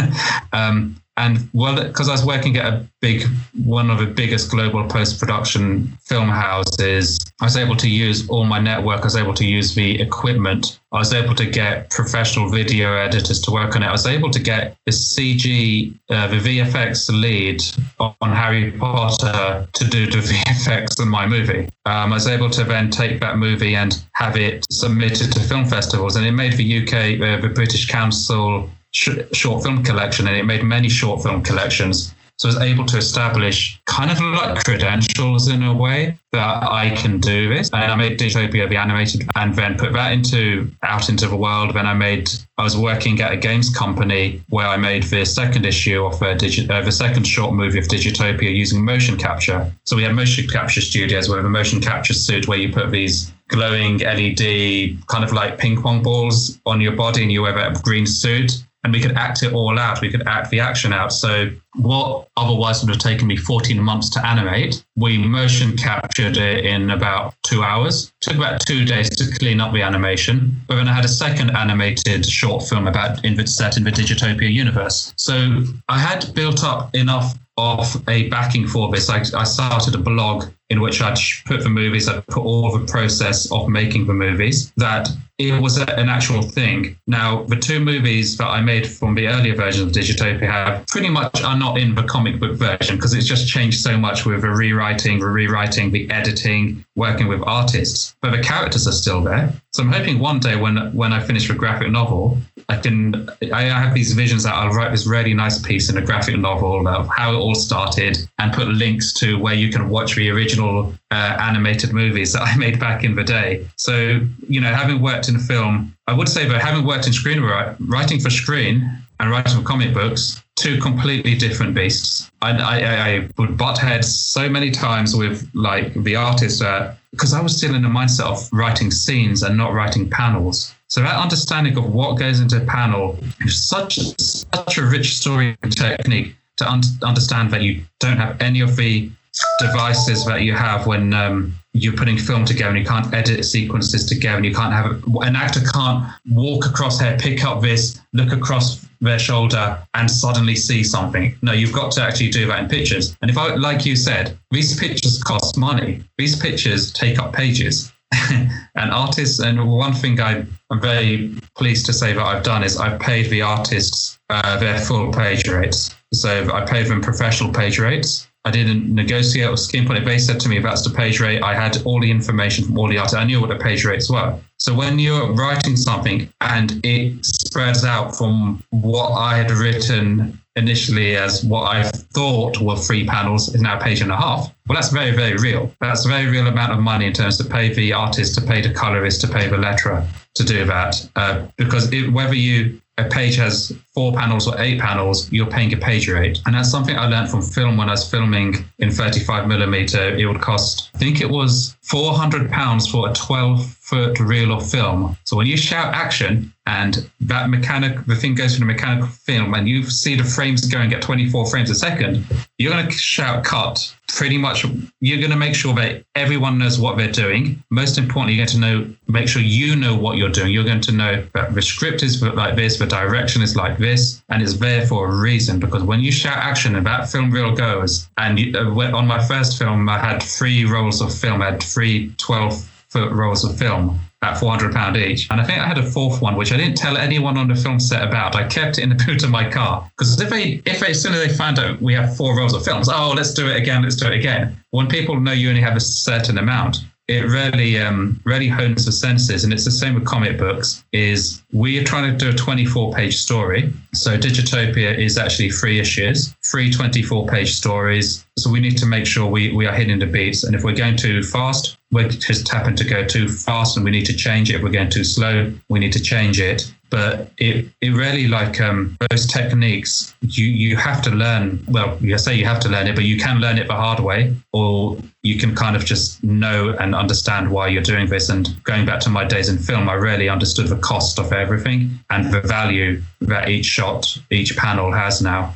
S1: um, and well, because I was working at a big, one of the biggest global post-production film houses, I was able to use all my network. I was able to use the equipment. I was able to get professional video editors to work on it. I was able to get the CG, uh, the VFX lead on Harry Potter to do the VFX in my movie. Um, I was able to then take that movie and have it submitted to film festivals, and it made the UK, uh, the British Council short film collection, and it made many short film collections. So I was able to establish kind of like credentials in a way that I can do this. And I made Digitopia the animated and then put that into out into the world. Then I made I was working at a games company where I made the second issue of a digi- uh, the second short movie of Digitopia using motion capture. So we had motion capture studios where the motion capture suit where you put these glowing LED kind of like ping pong balls on your body and you wear a green suit and we could act it all out. We could act the action out. So what otherwise would have taken me 14 months to animate, we motion captured it in about two hours. Took about two days to clean up the animation. But then I had a second animated short film about in, the, set in the Digitopia universe. So I had built up enough of a backing for this. I, I started a blog in which I'd put the movies, I'd put all the process of making the movies, that it was an actual thing. Now, the two movies that I made from the earlier version of Digitopia have pretty much are not in the comic book version because it's just changed so much with the rewriting, the rewriting, the editing, working with artists. But the characters are still there. So I'm hoping one day when when I finish the graphic novel, I can I have these visions that I'll write this really nice piece in a graphic novel of how it all started and put links to where you can watch the original uh, animated movies that I made back in the day. So you know, having worked in film, I would say that having worked in screenwriting writing for screen and writing for comic books, two completely different beasts. I, I, I would butt heads so many times with like the artist because I was still in the mindset of writing scenes and not writing panels. So that understanding of what goes into a panel is such such a rich story technique to un- understand that you don't have any of the devices that you have when um, you're putting film together and you can't edit sequences together and you can't have an actor can't walk across here, pick up this, look across their shoulder and suddenly see something. No, you've got to actually do that in pictures. And if I, like you said, these pictures cost money. These pictures take up pages. and artists, and one thing I, am very pleased to say that I've done is I've paid the artists uh, their full page rates. So I paid them professional page rates. I didn't negotiate or scheme on it. They said to me, that's the page rate. I had all the information from all the artists. I knew what the page rates were. So when you're writing something and it spreads out from what I had written initially as what I thought were three panels is now a page and a half. Well, that's very, very real. That's a very real amount of money in terms to pay the artist, to pay the colorist, to pay the letterer to do that. Uh, because it, whether you a page has four panels or eight panels, you're paying a page rate. And that's something I learned from film when I was filming in 35 millimeter. It would cost, I think it was 400 pounds for a 12 foot reel of film. So when you shout action and that mechanic, the thing goes through the mechanical film and you see the frames going at 24 frames a second, you're going to shout cut pretty much. You're going to make sure that everyone knows what they're doing. Most importantly, you're going to know, make sure you know what you're doing. You're going to know that the script is like this, the direction is like this, and it's there for a reason. Because when you shout action and that film reel goes, and you, uh, on my first film, I had three rolls of film, I had three 12 foot rolls of film at 400 pound each. And I think I had a fourth one, which I didn't tell anyone on the film set about. I kept it in the boot of my car because if they, if they, as soon as they found out we have four rolls of films, oh, let's do it again, let's do it again. When people know you only have a certain amount, it really um, really hones the senses and it's the same with comic books is we are trying to do a 24 page story. So digitopia is actually three issues three 24 page stories. So we need to make sure we, we are hitting the beats. And if we're going too fast we're just happen to go too fast and we need to change it. If we're going too slow we need to change it but it it really like um, those techniques you you have to learn well you say you have to learn it but you can learn it the hard way or you can kind of just know and understand why you're doing this and going back to my days in film i really understood the cost of everything and the value that each shot each panel has now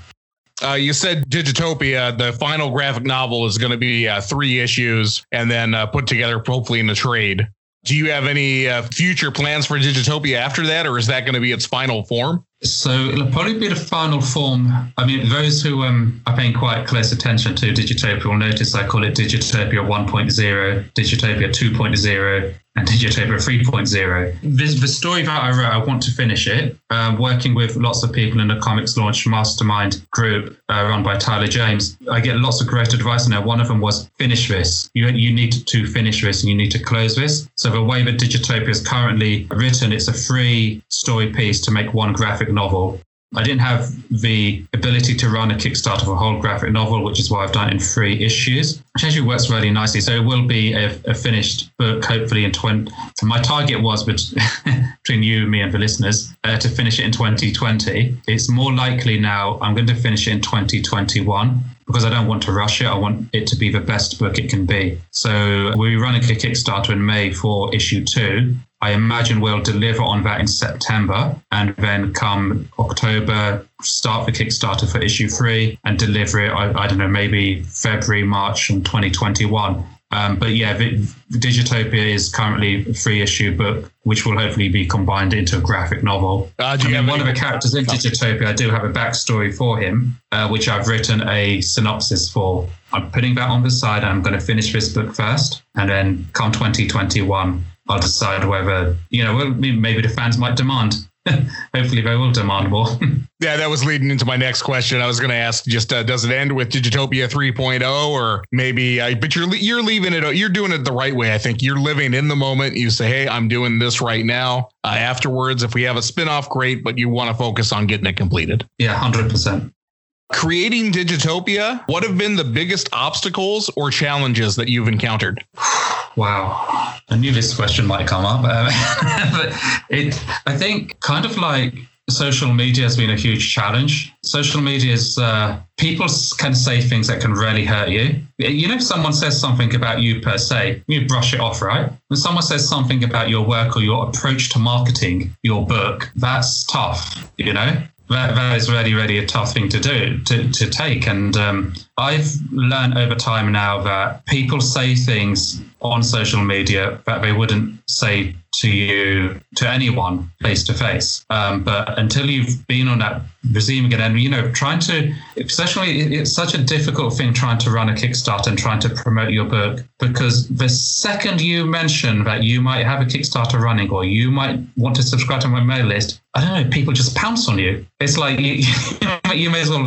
S3: uh, you said Digitopia, the final graphic novel is going to be uh, three issues and then uh, put together hopefully in a trade. Do you have any uh, future plans for Digitopia after that, or is that going to be its final form?
S1: So it'll probably be the final form. I mean, those who um, are paying quite close attention to Digitopia will notice I call it Digitopia 1.0, Digitopia 2.0, and Digitopia 3.0. This, the story that I wrote, I want to finish it, uh, working with lots of people in the ComixLaunch Mastermind group uh, run by Tyler James. I get lots of great advice in there. One of them was finish this. You, you need to finish this and you need to close this. So the way that Digitopia is currently written, it's a free story piece to make one graphic novel. I didn't have the ability to run a Kickstarter for a whole graphic novel, which is why I've done it in three issues, which actually works really nicely. So it will be a, a finished book, hopefully in 20. So my target was between you, me, and the listeners uh, to finish it in 2020. It's more likely now I'm going to finish it in 2021 because I don't want to rush it. I want it to be the best book it can be. So we're running a Kickstarter in May for issue two. I imagine we'll deliver on that in September and then come October, start the Kickstarter for issue three and deliver it, I, I don't know, maybe February, March in 2021. Um, but yeah, Digitopia is currently a free issue book, which will hopefully be combined into a graphic novel. Uh, I mean, one of the characters in Digitopia, I do have a backstory for him, uh, which I've written a synopsis for. I'm putting that on the side. I'm going to finish this book first, and then come 2021, I'll decide whether you know maybe the fans might demand hopefully they will demand more.
S3: yeah, that was leading into my next question. I was going to ask, just uh, does it end with Digitopia 3.0, or maybe? Uh, but you're you're leaving it. You're doing it the right way. I think you're living in the moment. You say, "Hey, I'm doing this right now." Uh, afterwards, if we have a spinoff, great. But you want to focus on getting it completed.
S1: Yeah, hundred percent.
S3: Creating Digitopia, what have been the biggest obstacles or challenges that you've encountered?
S1: Wow, I knew this question might come up, um, but it. I think kind of like social media has been a huge challenge. Social media is uh, people can say things that can really hurt you. You know, if someone says something about you per se, you brush it off, right? When someone says something about your work or your approach to marketing your book, that's tough. You know, that, that is really, really a tough thing to do, to, to take. And um, I've learned over time now that people say things on social media that they wouldn't say to you to anyone face to face. But until you've been on that regime again, and you know, trying to, especially it's such a difficult thing trying to run a Kickstarter and trying to promote your book because the second you mention that you might have a Kickstarter running or you might want to subscribe to my mail list, I don't know, people just pounce on you. It's like you, you may as well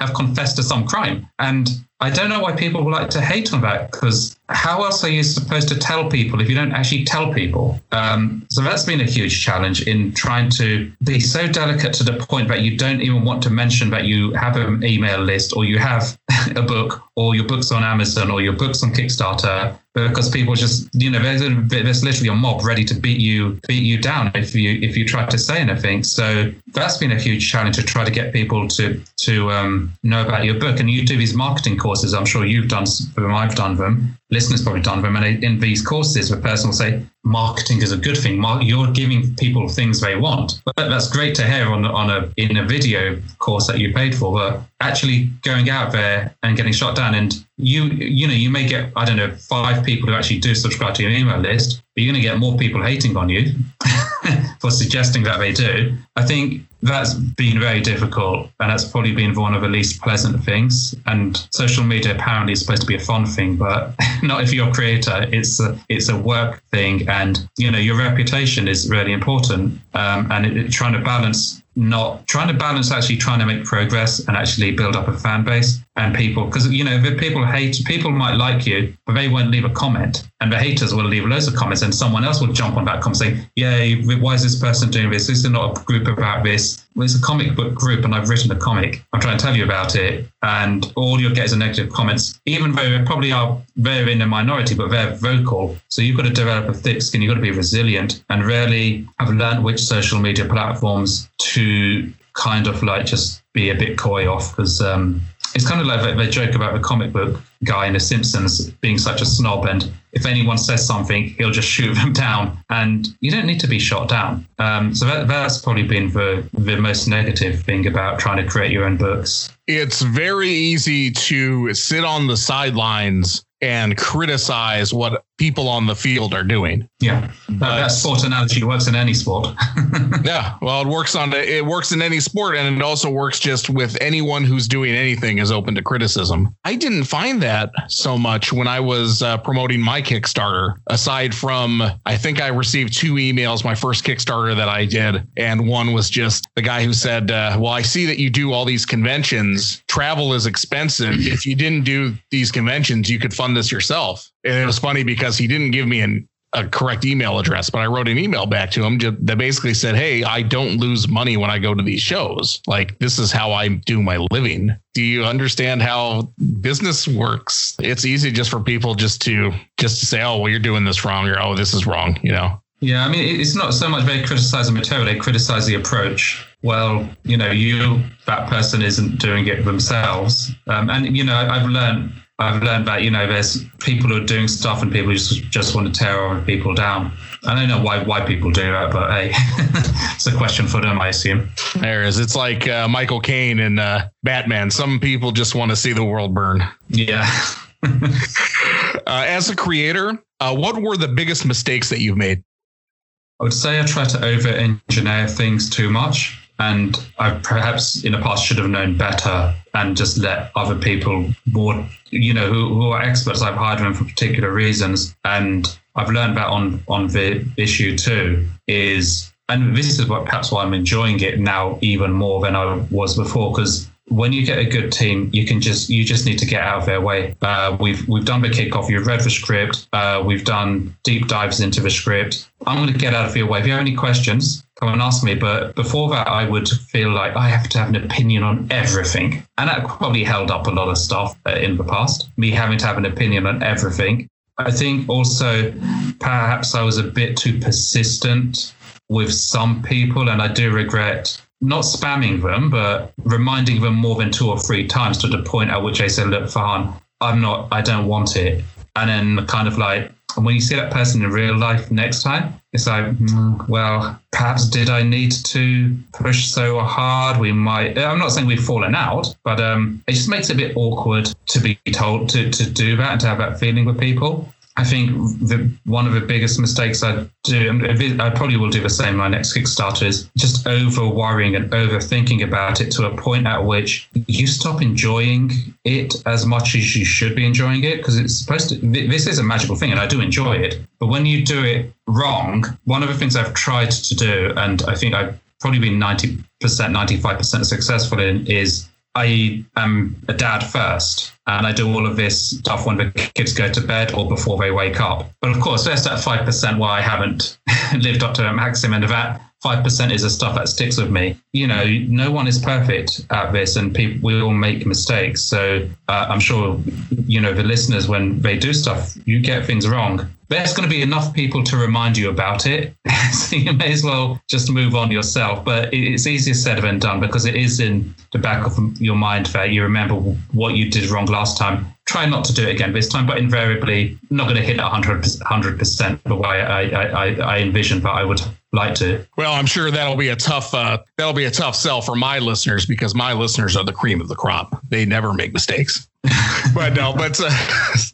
S1: have confessed to some crime. And I don't know why people like to hate on that because how else are you supposed to tell people if you don't actually tell people? Um, so that's been a huge challenge in trying to be so delicate to the point that you don't even want to mention that you have an email list or you have a book or your book's on Amazon or your book's on Kickstarter because people just you know there's, there's literally a mob ready to beat you beat you down if you if you try to say anything. So that's been a huge challenge to try to get people to to um, know about your book. And you do these marketing courses. I'm sure you've done them i've done them. Listeners probably done them. And in these courses the person will say marketing is a good thing. You're giving people things they want. But that's great to hear on, on a in a video course that you paid for but actually going out there and getting shot down and you you know you may get i don't know five people who actually do subscribe to your email list but you're going to get more people hating on you for suggesting that they do. I think that's been very difficult and that's probably been one of the least pleasant things. And social media apparently is supposed to be a fun thing but not if you're a creator. It's a it's a work thing and you know your reputation is really important um, and it, it, trying to balance not trying to balance actually trying to make progress and actually build up a fan base and people because you know if people hate people might like you but they won't leave a comment. And the haters will leave loads of comments and someone else will jump on that comment saying yeah why is this person doing this? This is not a group about this well, it's a comic book group and I've written a comic. I'm trying to tell you about it and all you'll get is a negative comments. Even though they probably are they're in a minority but they're vocal. So you've got to develop a thick skin. You've got to be resilient and really I've learned which social media platforms to kind of like just be a bit coy off because um, it's kind of like they joke about the comic book guy in The Simpsons being such a snob, and if anyone says something, he'll just shoot them down, and you don't need to be shot down. Um, so that, that's probably been the the most negative thing about trying to create your own books.
S3: It's very easy to sit on the sidelines and criticize what people on the field are doing.
S1: Yeah, that, that sport analogy works in any sport.
S3: yeah, well, it works on it works in any sport, and it also works just with anyone who's doing anything is open to criticism. I didn't find that so much when I was uh, promoting my Kickstarter. Aside from, I think I received two emails my first Kickstarter that I did, and one was just the guy who said, uh, "Well, I see that you do all these conventions. Travel is expensive. If you didn't do these conventions, you could fund this yourself." And it was funny because he didn't give me an, a correct email address, but I wrote an email back to him that basically said, Hey, I don't lose money when I go to these shows. Like, this is how I do my living. Do you understand how business works? It's easy just for people just to just to say, Oh, well, you're doing this wrong, or oh, this is wrong, you know?
S1: Yeah, I mean, it's not so much they criticize the material; they criticize the approach. Well, you know, you that person isn't doing it themselves, um, and you know, I've learned I've learned that you know there's people who are doing stuff and people just just want to tear other people down. I don't know why why people do that, but hey, it's a question for them, I assume.
S3: There is. It's like uh, Michael Caine and uh, Batman. Some people just want to see the world burn.
S1: Yeah.
S3: uh, as a creator, uh, what were the biggest mistakes that you've made?
S1: I would say I try to over engineer things too much and I perhaps in the past should have known better and just let other people more, you know, who, who are experts. I've hired them for particular reasons, and I've learned that on on the issue too is, and this is what perhaps why I'm enjoying it now even more than I was before because when you get a good team, you can just you just need to get out of their way. Uh, we've we've done the kickoff. You've read the script. Uh, we've done deep dives into the script. I'm going to get out of your way. If you have any questions, come and ask me. But before that, I would feel like I have to have an opinion on everything, and that probably held up a lot of stuff uh, in the past. Me having to have an opinion on everything. I think also perhaps I was a bit too persistent with some people, and I do regret not spamming them, but reminding them more than two or three times to the point at which they said, look, Farhan, I'm not, I don't want it. And then kind of like, and when you see that person in real life next time, it's like, mm, well, perhaps did I need to push so hard? We might, I'm not saying we've fallen out, but um, it just makes it a bit awkward to be told to, to do that and to have that feeling with people. I think the, one of the biggest mistakes I do, and I probably will do the same my next Kickstarter, is just over worrying and overthinking about it to a point at which you stop enjoying it as much as you should be enjoying it because it's supposed to. This is a magical thing, and I do enjoy it. But when you do it wrong, one of the things I've tried to do, and I think I've probably been 90%, 95% successful in, is I am a dad first and I do all of this stuff when the kids go to bed or before they wake up. But of course, there's that 5% where I haven't lived up to a maximum, and that 5% is the stuff that sticks with me. You know, no one is perfect at this, and people we all make mistakes. So uh, I'm sure, you know, the listeners, when they do stuff, you get things wrong. There's going to be enough people to remind you about it. so you may as well just move on yourself. But it's easier said than done because it is in the back of your mind that you remember what you did wrong last time try not to do it again this time, but invariably not going to hit 100 percent the way I, I, I envision that I would like to.
S3: Well, I'm sure that'll be a tough uh, that'll be a tough sell for my listeners because my listeners are the cream of the crop. They never make mistakes. but no, but uh,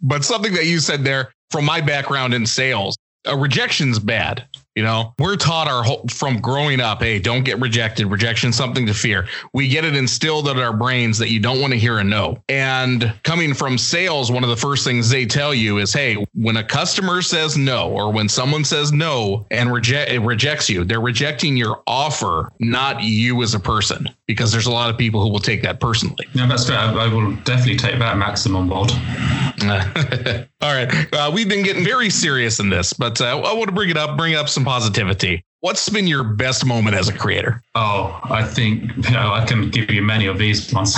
S3: but something that you said there from my background in sales, a rejection's bad. You know, we're taught our whole from growing up, hey, don't get rejected. Rejection something to fear. We get it instilled in our brains that you don't want to hear a no. And coming from sales, one of the first things they tell you is, hey, when a customer says no, or when someone says no and reject rejects you, they're rejecting your offer, not you as a person, because there's a lot of people who will take that personally.
S1: No, that's fair. I, I will definitely take that maximum board.
S3: All right, uh, we've been getting very serious in this, but uh, I want to bring it up, bring up some positivity. What's been your best moment as a creator?
S1: Oh, I think you know, I can give you many of these ones.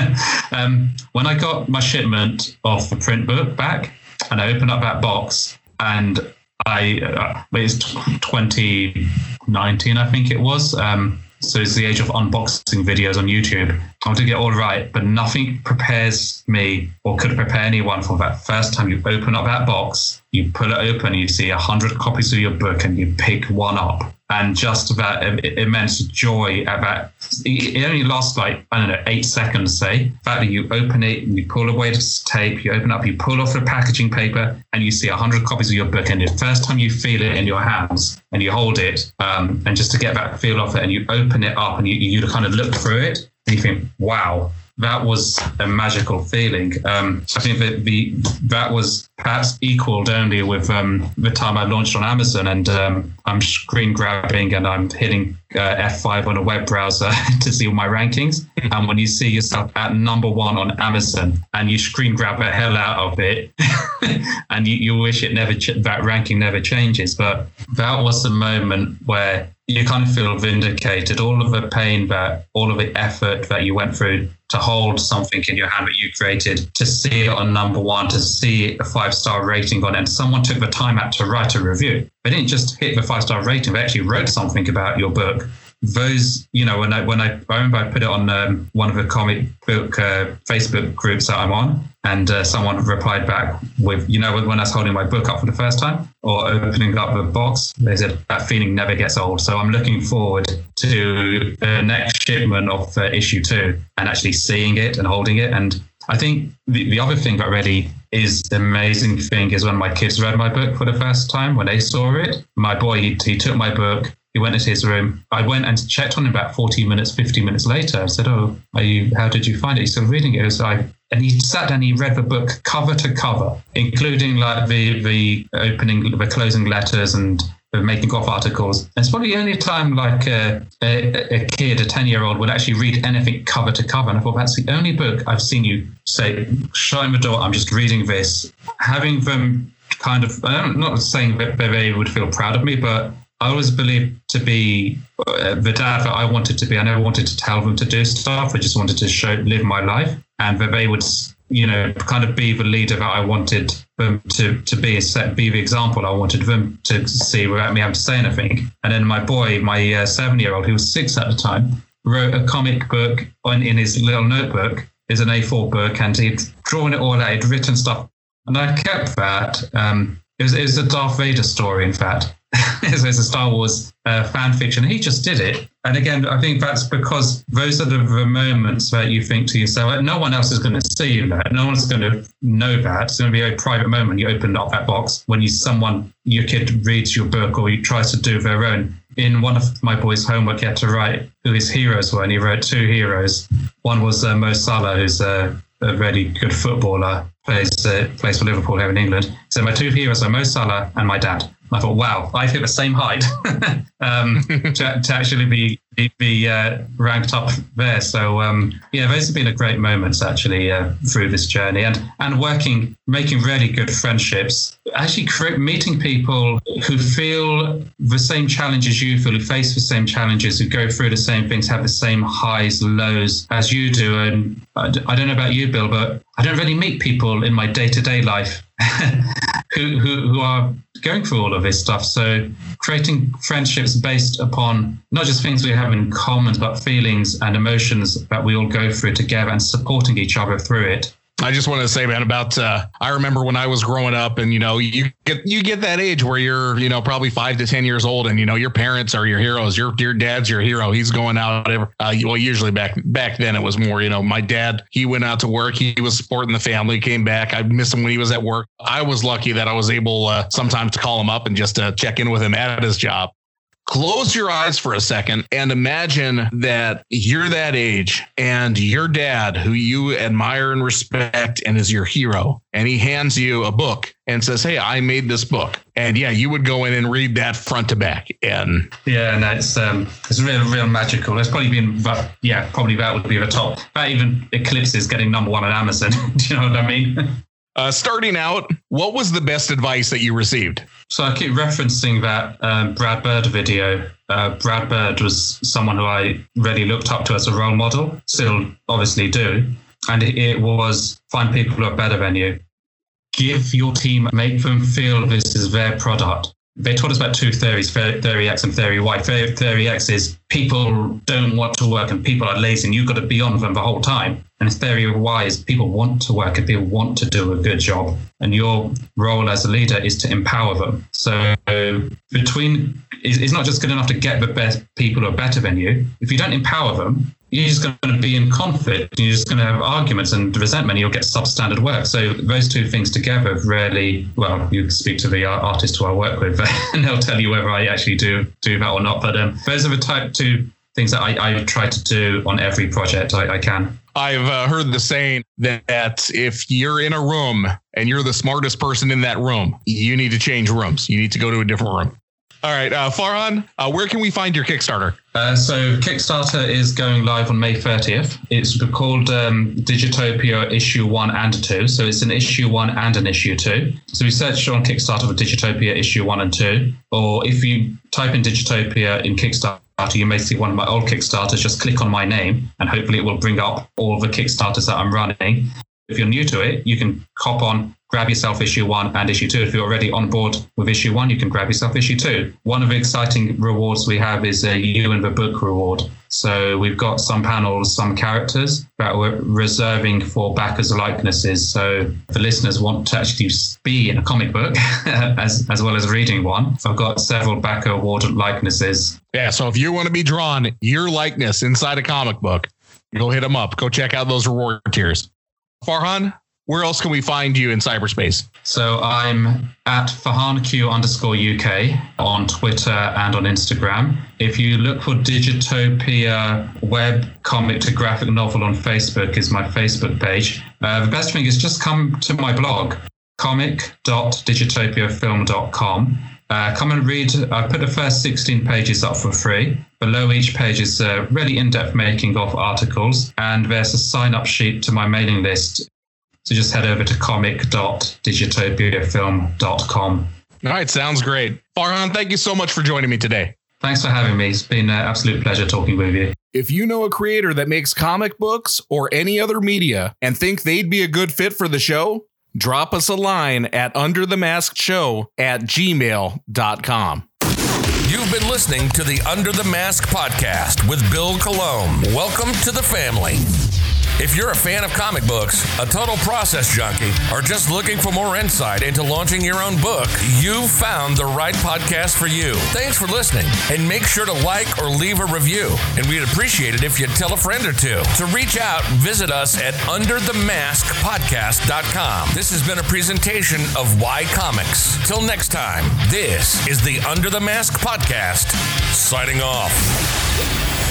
S1: um, when I got my shipment of the print book back, and I opened up that box, and I uh, it's 2019, I think it was. Um, so it's the age of unboxing videos on YouTube. I want to get all right, but nothing prepares me or could prepare anyone for that first time you open up that box, you pull it open, you see a hundred copies of your book, and you pick one up and just that immense joy at that. It only lasts like I don't know eight seconds. Say the fact that you open it, and you pull away the tape, you open up, you pull off the packaging paper, and you see a hundred copies of your book. And the first time you feel it in your hands and you hold it, um, and just to get that feel of it, and you open it up and you, you kind of look through it, and you think, wow, that was a magical feeling. Um, I think that the that was perhaps equaled only with um, the time I launched on Amazon, and um, I'm screen grabbing and I'm hitting uh, F5 on a web browser to see all my rankings. and when you see yourself at number one on Amazon and you screen grab the hell out of it, and you, you wish it never ch- that ranking never changes, but that was the moment where you kind of feel vindicated. All of the pain that, all of the effort that you went through to hold something in your hand that you created, to see it on number one, to see a five star rating on it, and someone took the time out to write a review. They didn't just hit the five star rating; they actually wrote something about your book those, you know, when I when I, I remember I put it on um, one of the comic book uh, Facebook groups that I'm on, and uh, someone replied back with, you know, when I was holding my book up for the first time or opening up the box, they said that feeling never gets old. So I'm looking forward to the next shipment of uh, issue two and actually seeing it and holding it. And I think the, the other thing that really is the amazing thing is when my kids read my book for the first time, when they saw it, my boy, he, he took my book he went into his room. I went and checked on him about 40 minutes, 50 minutes later. I said, Oh, are you, how did you find it? He's still reading it. And he sat and he read the book cover to cover, including like the, the opening, the closing letters and the making of articles. And it's probably the only time like a, a, a kid, a 10 year old would actually read anything cover to cover. And I thought that's the only book I've seen you say, shutting the door, I'm just reading this, having them kind of, I'm not saying that they would feel proud of me, but I always believed to be uh, the dad that I wanted to be. I never wanted to tell them to do stuff. I just wanted to show, live my life, and that they would, you know, kind of be the leader that I wanted them to to be, set, be the example I wanted them to see without me having to say anything. And then my boy, my uh, seven-year-old, who was six at the time, wrote a comic book on in his little notebook. Is an A4 book, and he'd drawn it all out. He'd written stuff, and I kept that. Um, it was, it was a Darth Vader story, in fact. it's a Star Wars uh, fan fiction. He just did it. And again, I think that's because those are the, moments that you think to yourself, no one else is going to see that. No one's going to know that. It's going to be a private moment. You open up that box when you someone your kid reads your book or you tries to do their own. In one of my boys' homework, he had to write who his heroes were, and he wrote two heroes. One was uh, Mo Salah, who's a, a really good footballer, plays uh, plays for Liverpool here in England. So my two heroes are Mo Salah and my dad. I thought, wow, I hit the same height um, to, to, actually be be uh, ranked up there. So um, yeah, those have been a great moments actually uh, through this journey, and and working, making really good friendships. Actually, meeting people who feel the same challenges you feel, who face the same challenges, who go through the same things, have the same highs, lows as you do. And I don't know about you, Bill, but I don't really meet people in my day to day life who, who, who are going through all of this stuff. So creating friendships based upon not just things we have in common, but feelings and emotions that we all go through together and supporting each other through it.
S3: I just wanted to say, man, about uh, I remember when I was growing up, and you know, you get you get that age where you're, you know, probably five to ten years old, and you know, your parents are your heroes. Your your dad's your hero. He's going out. Every, uh, well, usually back back then it was more, you know, my dad he went out to work. He was supporting the family. Came back. I missed him when he was at work. I was lucky that I was able uh, sometimes to call him up and just uh, check in with him at his job close your eyes for a second and imagine that you're that age and your dad, who you admire and respect and is your hero, and he hands you a book and says, Hey, I made this book. And yeah, you would go in and read that front to back. And
S1: yeah, and it's um it's real real magical. It's probably been but yeah, probably that would be the top. That even eclipses getting number one on Amazon. Do you know what I mean?
S3: Uh, starting out, what was the best advice that you received?
S1: So I keep referencing that um, Brad Bird video. Uh, Brad Bird was someone who I really looked up to as a role model, still obviously do. And it was find people who are better than you. Give your team, make them feel this is their product they taught us about two theories, theory X and theory Y. Theory X is people don't want to work and people are lazy and you've got to be on them the whole time. And it's very wise. people want to work and people want to do a good job. And your role as a leader is to empower them. So between, it's not just good enough to get the best people who are better than you. If you don't empower them, you're just going to be in conflict. You're just going to have arguments and resentment. You'll get substandard work. So those two things together really, well, you speak to the artist who I work with, and they'll tell you whether I actually do do that or not. But um, those are the type two things that I, I try to do on every project I, I can.
S3: I've uh, heard the saying that if you're in a room and you're the smartest person in that room, you need to change rooms. You need to go to a different room. All right, uh, Farhan, uh, where can we find your Kickstarter?
S1: Uh, so Kickstarter is going live on May 30th. It's called um, Digitopia Issue One and Two. So it's an Issue One and an Issue Two. So we search on Kickstarter for Digitopia Issue One and Two, or if you type in Digitopia in Kickstarter, you may see one of my old Kickstarters. Just click on my name, and hopefully it will bring up all the Kickstarters that I'm running. If you're new to it, you can hop on, grab yourself issue one and issue two. If you're already on board with issue one, you can grab yourself issue two. One of the exciting rewards we have is a you and the book reward. So we've got some panels, some characters that we're reserving for backers likenesses. So the listeners want to actually be in a comic book as, as well as reading one. I've got several backer award likenesses.
S3: Yeah. So if you want to be drawn your likeness inside a comic book, go hit them up. Go check out those reward tiers. Farhan, where else can we find you in cyberspace?
S1: So I'm at FarhanQ underscore UK on Twitter and on Instagram. If you look for Digitopia web comic to graphic novel on Facebook is my Facebook page. Uh, the best thing is just come to my blog, comic.digitopiafilm.com. Uh, come and read. I put the first 16 pages up for free. Below each page is a really in depth making of articles, and there's a sign up sheet to my mailing list. So just head over to comic.digitopiafilm.com.
S3: All right, sounds great. Farhan, thank you so much for joining me today.
S1: Thanks for having me. It's been an absolute pleasure talking with you.
S3: If you know a creator that makes comic books or any other media and think they'd be a good fit for the show, drop us a line at underthemaskshow at gmail.com.
S2: You've been listening to the Under the Mask podcast with Bill Colomb. Welcome to the family. If you're a fan of comic books, a total process junkie, or just looking for more insight into launching your own book, you've found the right podcast for you. Thanks for listening, and make sure to like or leave a review. And we'd appreciate it if you'd tell a friend or two. To reach out, visit us at underthemaskpodcast.com. This has been a presentation of Why Comics. Till next time, this is the Under the Mask Podcast, signing off.